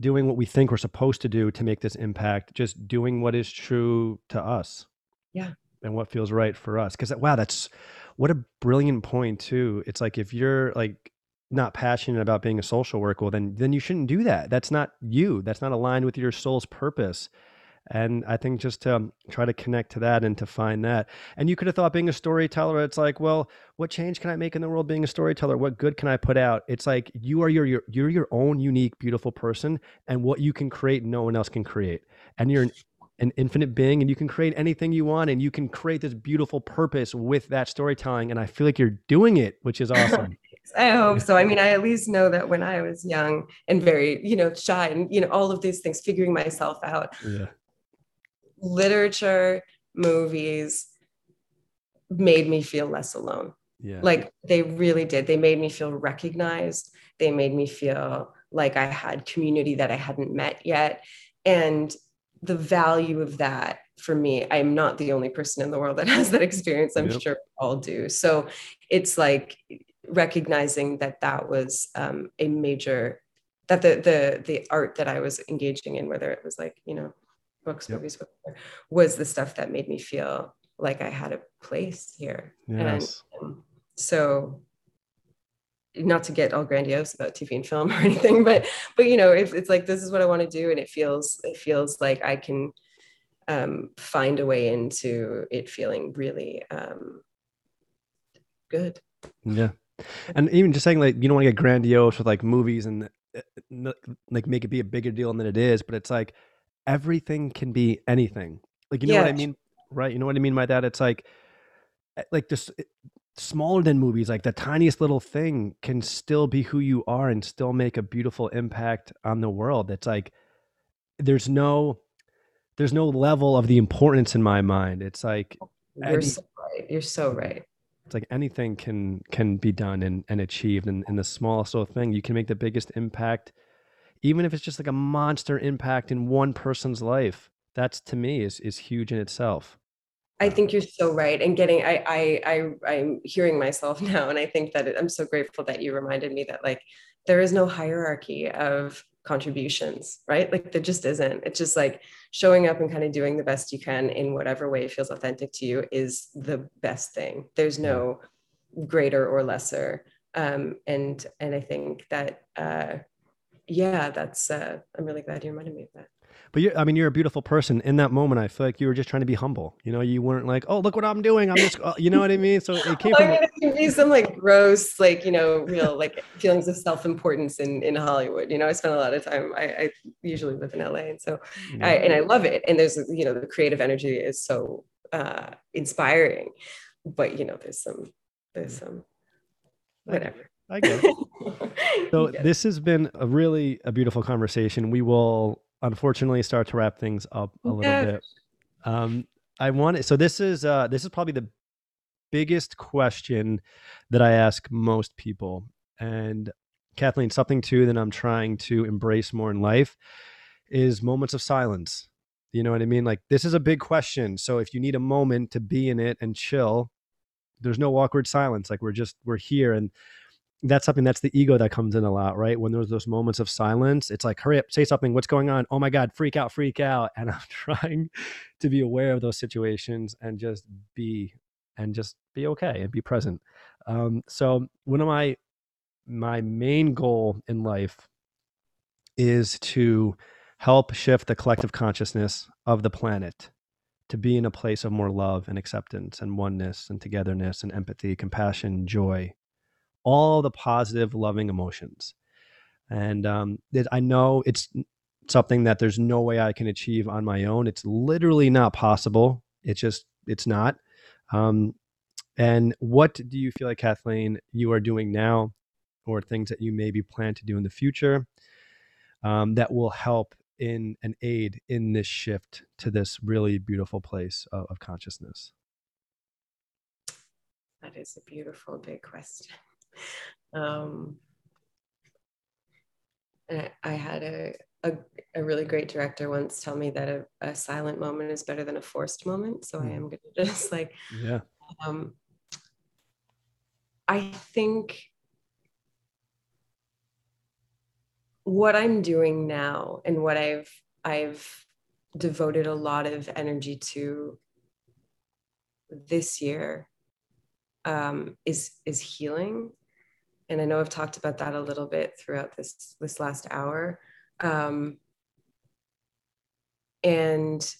doing what we think we're supposed to do to make this impact, just doing what is true to us. Yeah. And what feels right for us. Cause wow, that's what a brilliant point too. It's like if you're like not passionate about being a social worker, well, then then you shouldn't do that. That's not you. That's not aligned with your soul's purpose. And I think just to um, try to connect to that and to find that. And you could have thought being a storyteller, it's like, well, what change can I make in the world being a storyteller? What good can I put out? It's like you are your, your you're your own unique, beautiful person, and what you can create, no one else can create. And you're an, an infinite being, and you can create anything you want, and you can create this beautiful purpose with that storytelling. And I feel like you're doing it, which is awesome. Oh, I hope so. I mean, I at least know that when I was young and very, you know, shy and, you know, all of these things, figuring myself out, yeah literature, movies made me feel less alone. Yeah. Like they really did. They made me feel recognized. They made me feel like I had community that I hadn't met yet. And the value of that for me, I'm not the only person in the world that has that experience. I'm yep. sure all do. So it's like recognizing that that was um, a major that the the the art that I was engaging in, whether it was like you know books, yep. movies, whatever, was the stuff that made me feel like I had a place here. Yes. And um, so not to get all grandiose about TV and film or anything, but but you know, if it's like this is what I want to do, and it feels it feels like I can um, find a way into it feeling really um, good. Yeah, and even just saying like you don't want to get grandiose with like movies and uh, like make it be a bigger deal than it is, but it's like everything can be anything. Like you know yeah. what I mean, right? You know what I mean by that? It's like eh, like just eh, smaller than movies, like the tiniest little thing can still be who you are and still make a beautiful impact on the world. It's like there's no there's no level of the importance in my mind. It's like oh, you're any, so right. You're so right. It's like anything can can be done and, and achieved and in the smallest little thing. You can make the biggest impact even if it's just like a monster impact in one person's life that's to me is is huge in itself I think you're so right. And getting, I, I, I, I'm hearing myself now, and I think that it, I'm so grateful that you reminded me that like there is no hierarchy of contributions, right? Like there just isn't. It's just like showing up and kind of doing the best you can in whatever way feels authentic to you is the best thing. There's no greater or lesser. Um, and and I think that uh, yeah, that's uh, I'm really glad you reminded me of that. But I mean, you're a beautiful person. In that moment, I feel like you were just trying to be humble. You know, you weren't like, "Oh, look what I'm doing." I'm just, uh, you know what I mean. So it came from. I mean, be some like gross, like you know, real like feelings of self-importance in in Hollywood. You know, I spent a lot of time. I, I usually live in LA, and so yeah. I and I love it. And there's you know, the creative energy is so uh, inspiring. But you know, there's some there's some whatever. I get it. so this has been a really a beautiful conversation. We will unfortunately start to wrap things up a little bit. Um, I want it so this is uh, this is probably the biggest question that I ask most people, and Kathleen, something too that I'm trying to embrace more in life is moments of silence. You know what I mean? Like this is a big question. So if you need a moment to be in it and chill, there's no awkward silence. Like we're just we're here and that's something that's the ego that comes in a lot, right? When there's those moments of silence, it's like, hurry up, say something. What's going on? Oh my God, freak out, freak out. And I'm trying to be aware of those situations and just be and just be okay and be present. Um, so one of my my main goal in life is to help shift the collective consciousness of the planet to be in a place of more love and acceptance and oneness and togetherness and empathy, compassion, joy, all the positive, loving emotions. And um, it, I know it's something that there's no way I can achieve on my own. It's literally not possible. It's just, it's not. Um, and what do you feel like, Kathleen, you are doing now, or things that you maybe plan to do in the future um, that will help in an aid in this shift to this really beautiful place of, of consciousness? that is a beautiful big question. Um, I had a, a, a, really great director once tell me that a, a, silent moment is better than a forced moment. So. I hmm. am going to just like, yeah. Um, I think what I'm doing now and what I've I've devoted a lot of energy to this year um, is is healing, and I know I've talked about that a little bit throughout this this last hour, um, and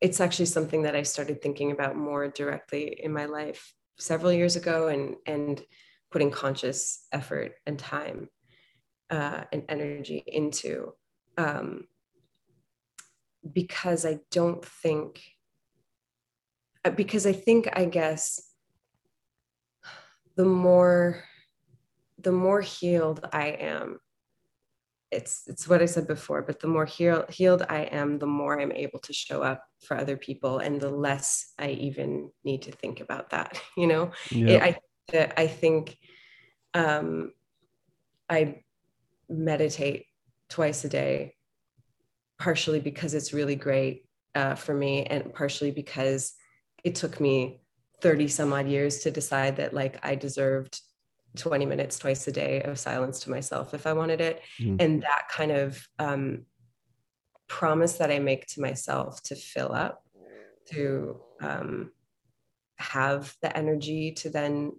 it's actually something that I started thinking about more directly in my life several years ago, and and putting conscious effort and time uh, and energy into um, because I don't think uh, because I think I guess the more the more healed I am it's it's what I said before but the more heal, healed I am the more I'm able to show up for other people and the less I even need to think about that you know? It, I I think um I meditate twice a day partially because it's really great uh, for me and partially because it took me 30 some odd years to decide that like I deserved 20 minutes twice a day of silence to myself if I wanted it. Mm. And that kind of um, promise that I make to myself to fill up, to um, have the energy to then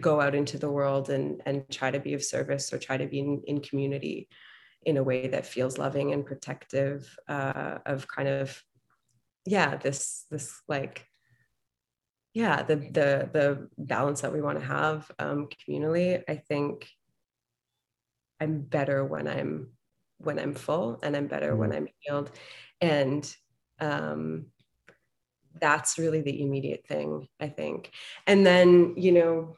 go out into the world and, and try to be of service or try to be in, in community in a way that feels loving and protective uh, of kind of yeah this this like yeah the the the balance that we want to have um, communally i think i'm better when i'm when i'm full and i'm better mm when i'm healed. And um, that's really the immediate thing i think. And then you know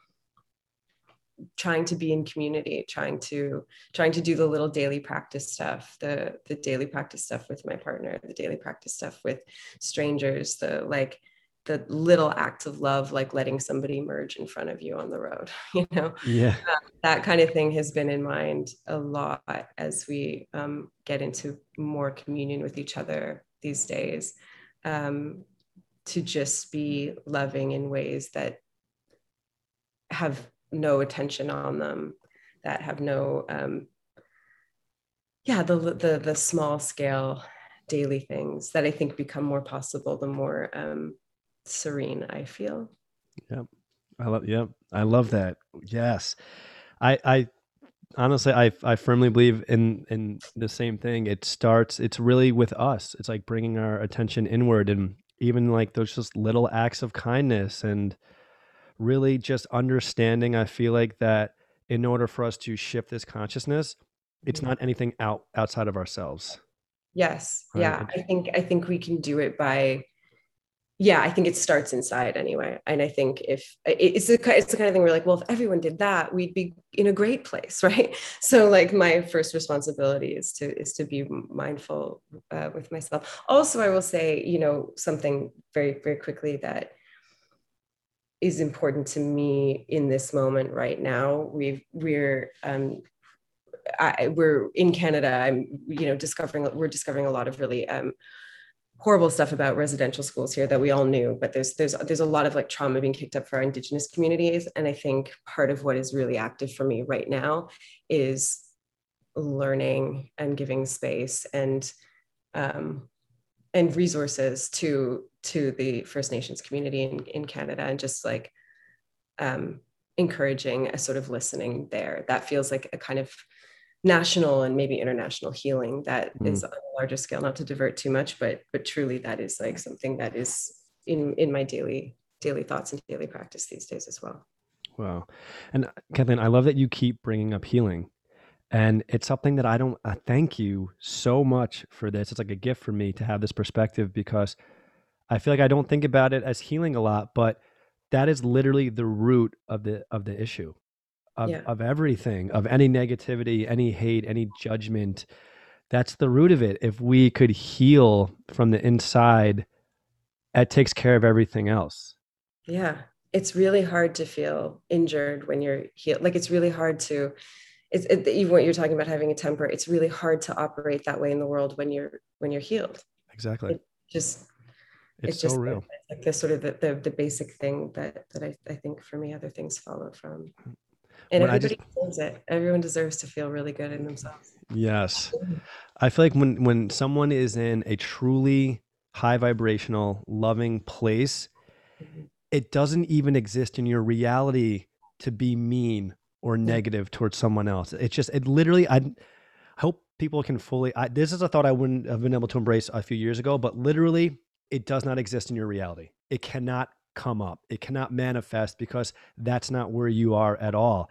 trying to be in community trying to trying to do the little daily practice stuff the the daily practice stuff with my partner the daily practice stuff with strangers the like the little acts of love like letting somebody merge in front of you on the road you know? Yeah. Uh, that kind of thing has been in mind a lot as we um, get into more communion with each other these days um, to just be loving in ways that have no attention on them, that have no, um, yeah, the, the, the small scale daily things that I think become more possible the more um, serene I feel. Yep. I love, yep. I love that. Yes. I, I, honestly I, I firmly believe in in the same thing it starts it's really with us it's like bringing our attention inward and even like those just little acts of kindness and really just understanding i feel like that in order for us to shift this consciousness it's mm-hmm. not anything out outside of ourselves yes right? yeah i think i think we can do it by yeah i think it starts inside anyway and i think if it's the, it's the kind of thing where like well if everyone did that we'd be in a great place right so like my first responsibility is to is to be mindful uh, with myself also i will say you know something very very quickly that is important to me in this moment right now. We've we're um, I, we're in Canada. I'm you know discovering we're discovering a lot of really um, horrible stuff about residential schools here that we all knew. But there's there's there's a lot of like trauma being kicked up for our Indigenous communities, and I think part of what is really active for me right now is learning and giving space and um, and resources to to the First Nations community in, in Canada and just like um, encouraging a sort of listening there. That feels like a kind of national and maybe international healing that mm. is on a larger scale, not to divert too much, but but truly that is like something that is in in my daily daily thoughts and daily practice these days as well. Wow. And Kathleen, I love that you keep bringing up healing. And it's something that I don't uh, thank you so much for this. It's like a gift for me to have this perspective because I feel like I don't think about it as healing a lot, but that is literally the root of the of the issue of, yeah. of everything, of any negativity, any hate, any judgment. That's the root of it. If we could heal from the inside, it takes care of everything else. Yeah. it's really hard to feel injured when you're healed like it's really hard to it's it, even what you're talking about having a temper it's really hard to operate that way in the world when you're when you're healed exactly it just it's, it's just so real like the sort of the, the, the basic thing that that I, I think for me other things follow from and when everybody just, deserves it. Everyone deserves to feel really good in themselves. Yes. I feel like when when someone is in a truly high vibrational loving place mm-hmm. it doesn't even exist in your reality to be mean or negative towards someone else. It's just it literally i hope people can fully I, this is a thought i wouldn't have been able to embrace a few years ago but literally it does not exist in your reality. It cannot come up. It cannot manifest because that's not where you are at all.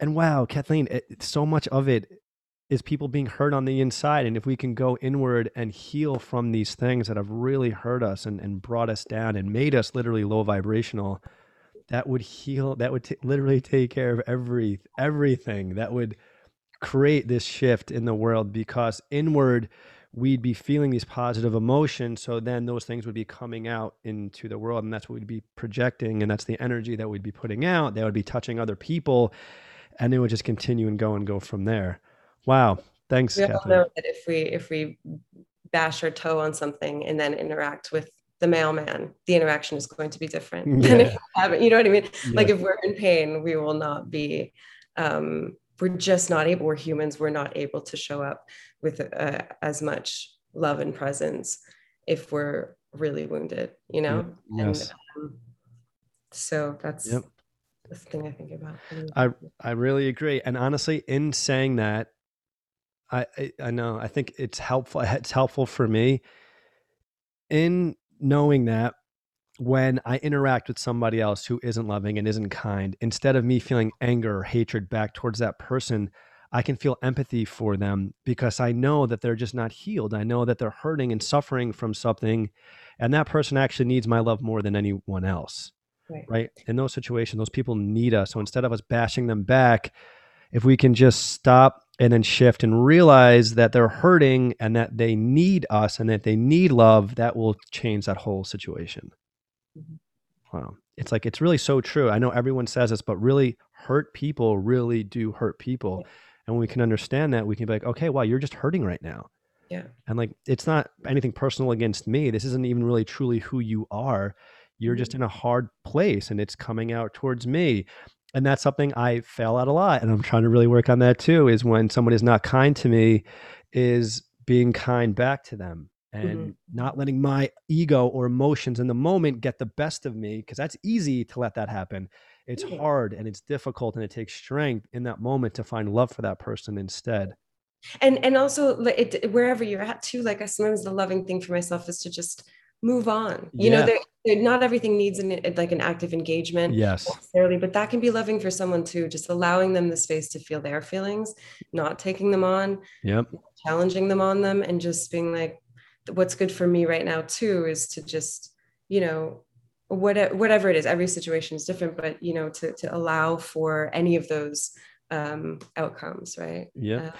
And wow, Kathleen, it, so much of it is people being hurt on the inside. And if we can go inward and heal from these things that have really hurt us and, and brought us down and made us literally low vibrational, that would heal, that would t- literally take care of every everything. That would create this shift in the world because inward we'd be feeling these positive emotions. So then those things would be coming out into the world, and that's what we'd be projecting, and that's the energy that we'd be putting out. That would be touching other people, and it would just continue and go and go from there. Wow. Thanks. We all Kathleen. know that if we if we bash our toe on something and then interact with the mailman, the interaction is going to be different yeah. than if we haven't. You know what I mean? Yeah. Like if we're in pain, we will not be um, we're just not able we're humans we're not able to show up with uh, as much love and presence if we're really wounded you know yes. and um, so that's yep. the thing i think about i i really agree and honestly in saying that I, I i know i think it's helpful it's helpful for me in knowing that when I interact with somebody else who isn't loving and isn't kind, instead of me feeling anger or hatred back towards that person, I can feel empathy for them because I know that they're just not healed. I know that they're hurting and suffering from something. And that person actually needs my love more than anyone else. Right. right. In those situations, those people need us. So instead of us bashing them back, if we can just stop and then shift and realize that they're hurting and that they need us and that they need love, that will change that whole situation. Mm-hmm. Wow. It's like, it's really so true. I know everyone says this, but really hurt people really do hurt people. And when we can understand that, we can be like, okay, wow, you're just hurting right now. Yeah. And like, it's not anything personal against me. This isn't even really truly who you are. You're mm-hmm. just in a hard place and it's coming out towards me. And that's something I fail at a lot. And I'm trying to really work on that too is when someone is not kind to me, is being kind back to them and mm-hmm. not letting my ego or emotions in the moment get the best of me because that's easy to let that happen it's mm-hmm. hard and it's difficult and it takes strength in that moment to find love for that person instead and and also it, wherever you're at too like I, sometimes the loving thing for myself is to just move on you yeah. know they're, they're, not everything needs an like an active engagement yes necessarily but that can be loving for someone too just allowing them the space to feel their feelings not taking them on yep challenging them on them and just being like what's good for me right now too is to just you know whatever whatever it is every situation is different but you know to to allow for any of those um outcomes right? Yeah uh,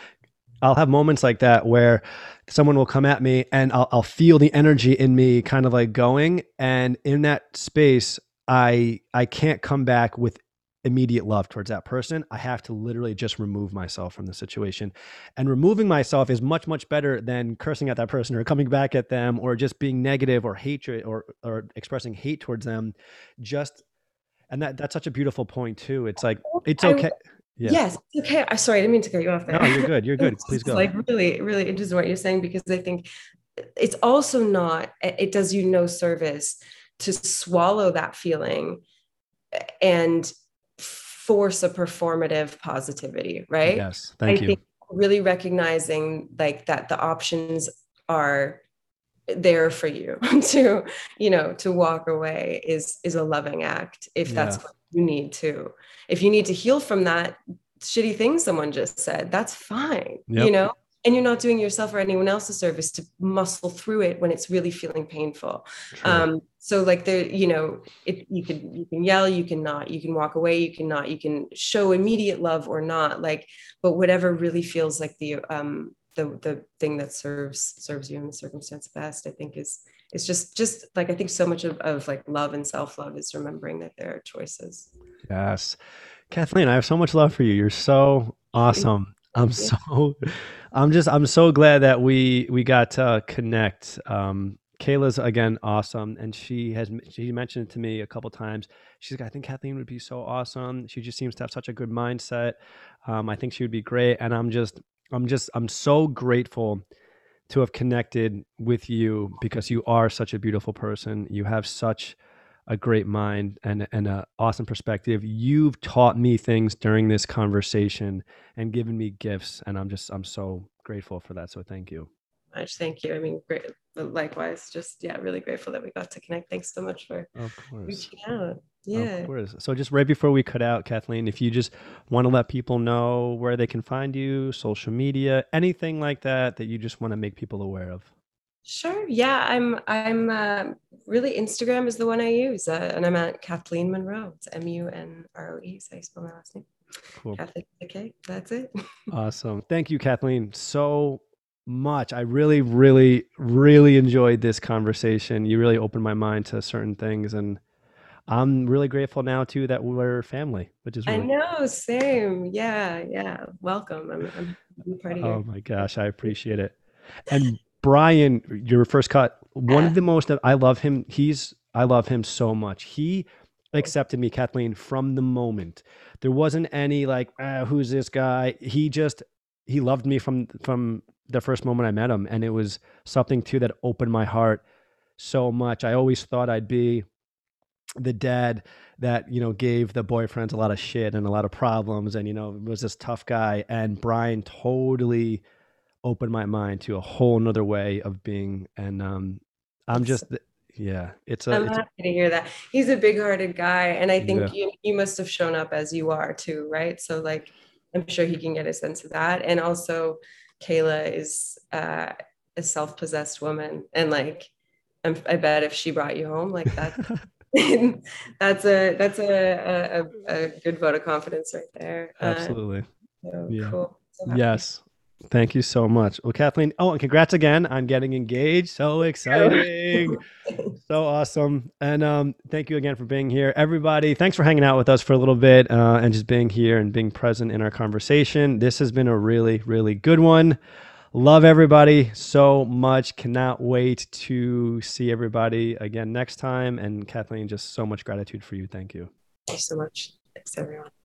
I'll have moments like that where someone will come at me and I'll, I'll feel the energy in me kind of like going. And in that space I I can't come back with immediate love towards that person. I have to literally just remove myself from the situation. And removing myself is much, much better than cursing at that person or coming back at them or just being negative or hatred or, or expressing hate towards them. Just, and that, that's such a beautiful point too. It's like, it's okay. Yeah. Yes, okay. I'm sorry, I didn't mean to cut you off there. No, you're good. You're good. Please go. Like really, really interesting what you're saying because I think it's also not. It does you no service to swallow that feeling and force a performative positivity, right? Yes. Thank I you. Think really recognizing like that the options are there for you to you know to walk away is is a loving act if that's what you need to if you need to heal from that shitty thing someone just said that's fine yep. you know and you're not doing yourself or anyone else a service to muscle through it when it's really feeling painful sure. um, so like the you know it, you can you can yell you can not you can walk away you can not you can show immediate love or not like but whatever really feels like the um the the thing that serves serves you in the circumstance best i think is it's just just like I think so much of, of like love and self love is remembering that there are choices. Yes, Kathleen, I have so much love for you. You're so awesome. I'm so I'm just I'm so glad that we we got to connect. Um, Kayla's again awesome, and she has she mentioned it to me a couple times. She's like, I think Kathleen would be so awesome. She just seems to have such a good mindset. Um, I think she would be great, and I'm just I'm just I'm so grateful to have connected with you because you are such a beautiful person. You have such a great mind and and an awesome perspective. You've taught me things during this conversation and given me gifts, and I'm just I'm so grateful for that. So thank you. Much thank you. I mean, great. Likewise, just yeah, really grateful that we got to connect. Thanks so much for reaching out. Yeah. Of course. So just right before we cut out, Kathleen, if you just want to let people know where they can find you, social media, anything like that that you just want to make people aware of. Sure. Yeah, I'm. I'm uh, really Instagram is the one I use, uh, and I'm at Kathleen Munroe. It's M U N R O E. So I spell my last name. Cool. Kathleen. Okay, that's it. awesome. Thank you, Kathleen, so much. I really, really, really enjoyed this conversation. You really opened my mind to certain things, and I'm really grateful now too that we're family, which is. Really I know. Same. Yeah. Yeah. Welcome. I'm, I'm part of Oh my gosh, I appreciate it. And Brian, your first cut, one of the most I love him. He's I love him so much. He accepted me, Kathleen, from the moment. There wasn't any like, ah, who's this guy? He just he loved me from from the first moment I met him, and it was something too that opened my heart so much. I always thought I'd be the dad that you know gave the boyfriends a lot of shit and a lot of problems, and you know was this tough guy. And Brian totally opened my mind to a whole nother way of being. And um, I'm just, yeah, it's a. I'm it's happy a, to hear that. He's a big-hearted guy, and I think yeah. you you must have shown up as you are too, right? So like, I'm sure he can get a sense of that, and also, Kayla is uh, a self-possessed woman, and like, I'm, I bet if she brought you home like that. that's a that's a, a, a good vote of confidence right there. Uh, Absolutely. Uh, so yeah. Cool. So yes. Thank you so much. Well, Kathleen, oh, and congrats again on getting engaged. So exciting. so awesome. And um, thank you again for being here. Everybody, thanks for hanging out with us for a little bit uh, and just being here and being present in our conversation. This has been a really, really good one. Love everybody so much. Cannot wait to see everybody again next time. And Kathleen, just so much gratitude for you. Thank you. Thanks so much. Thanks, everyone.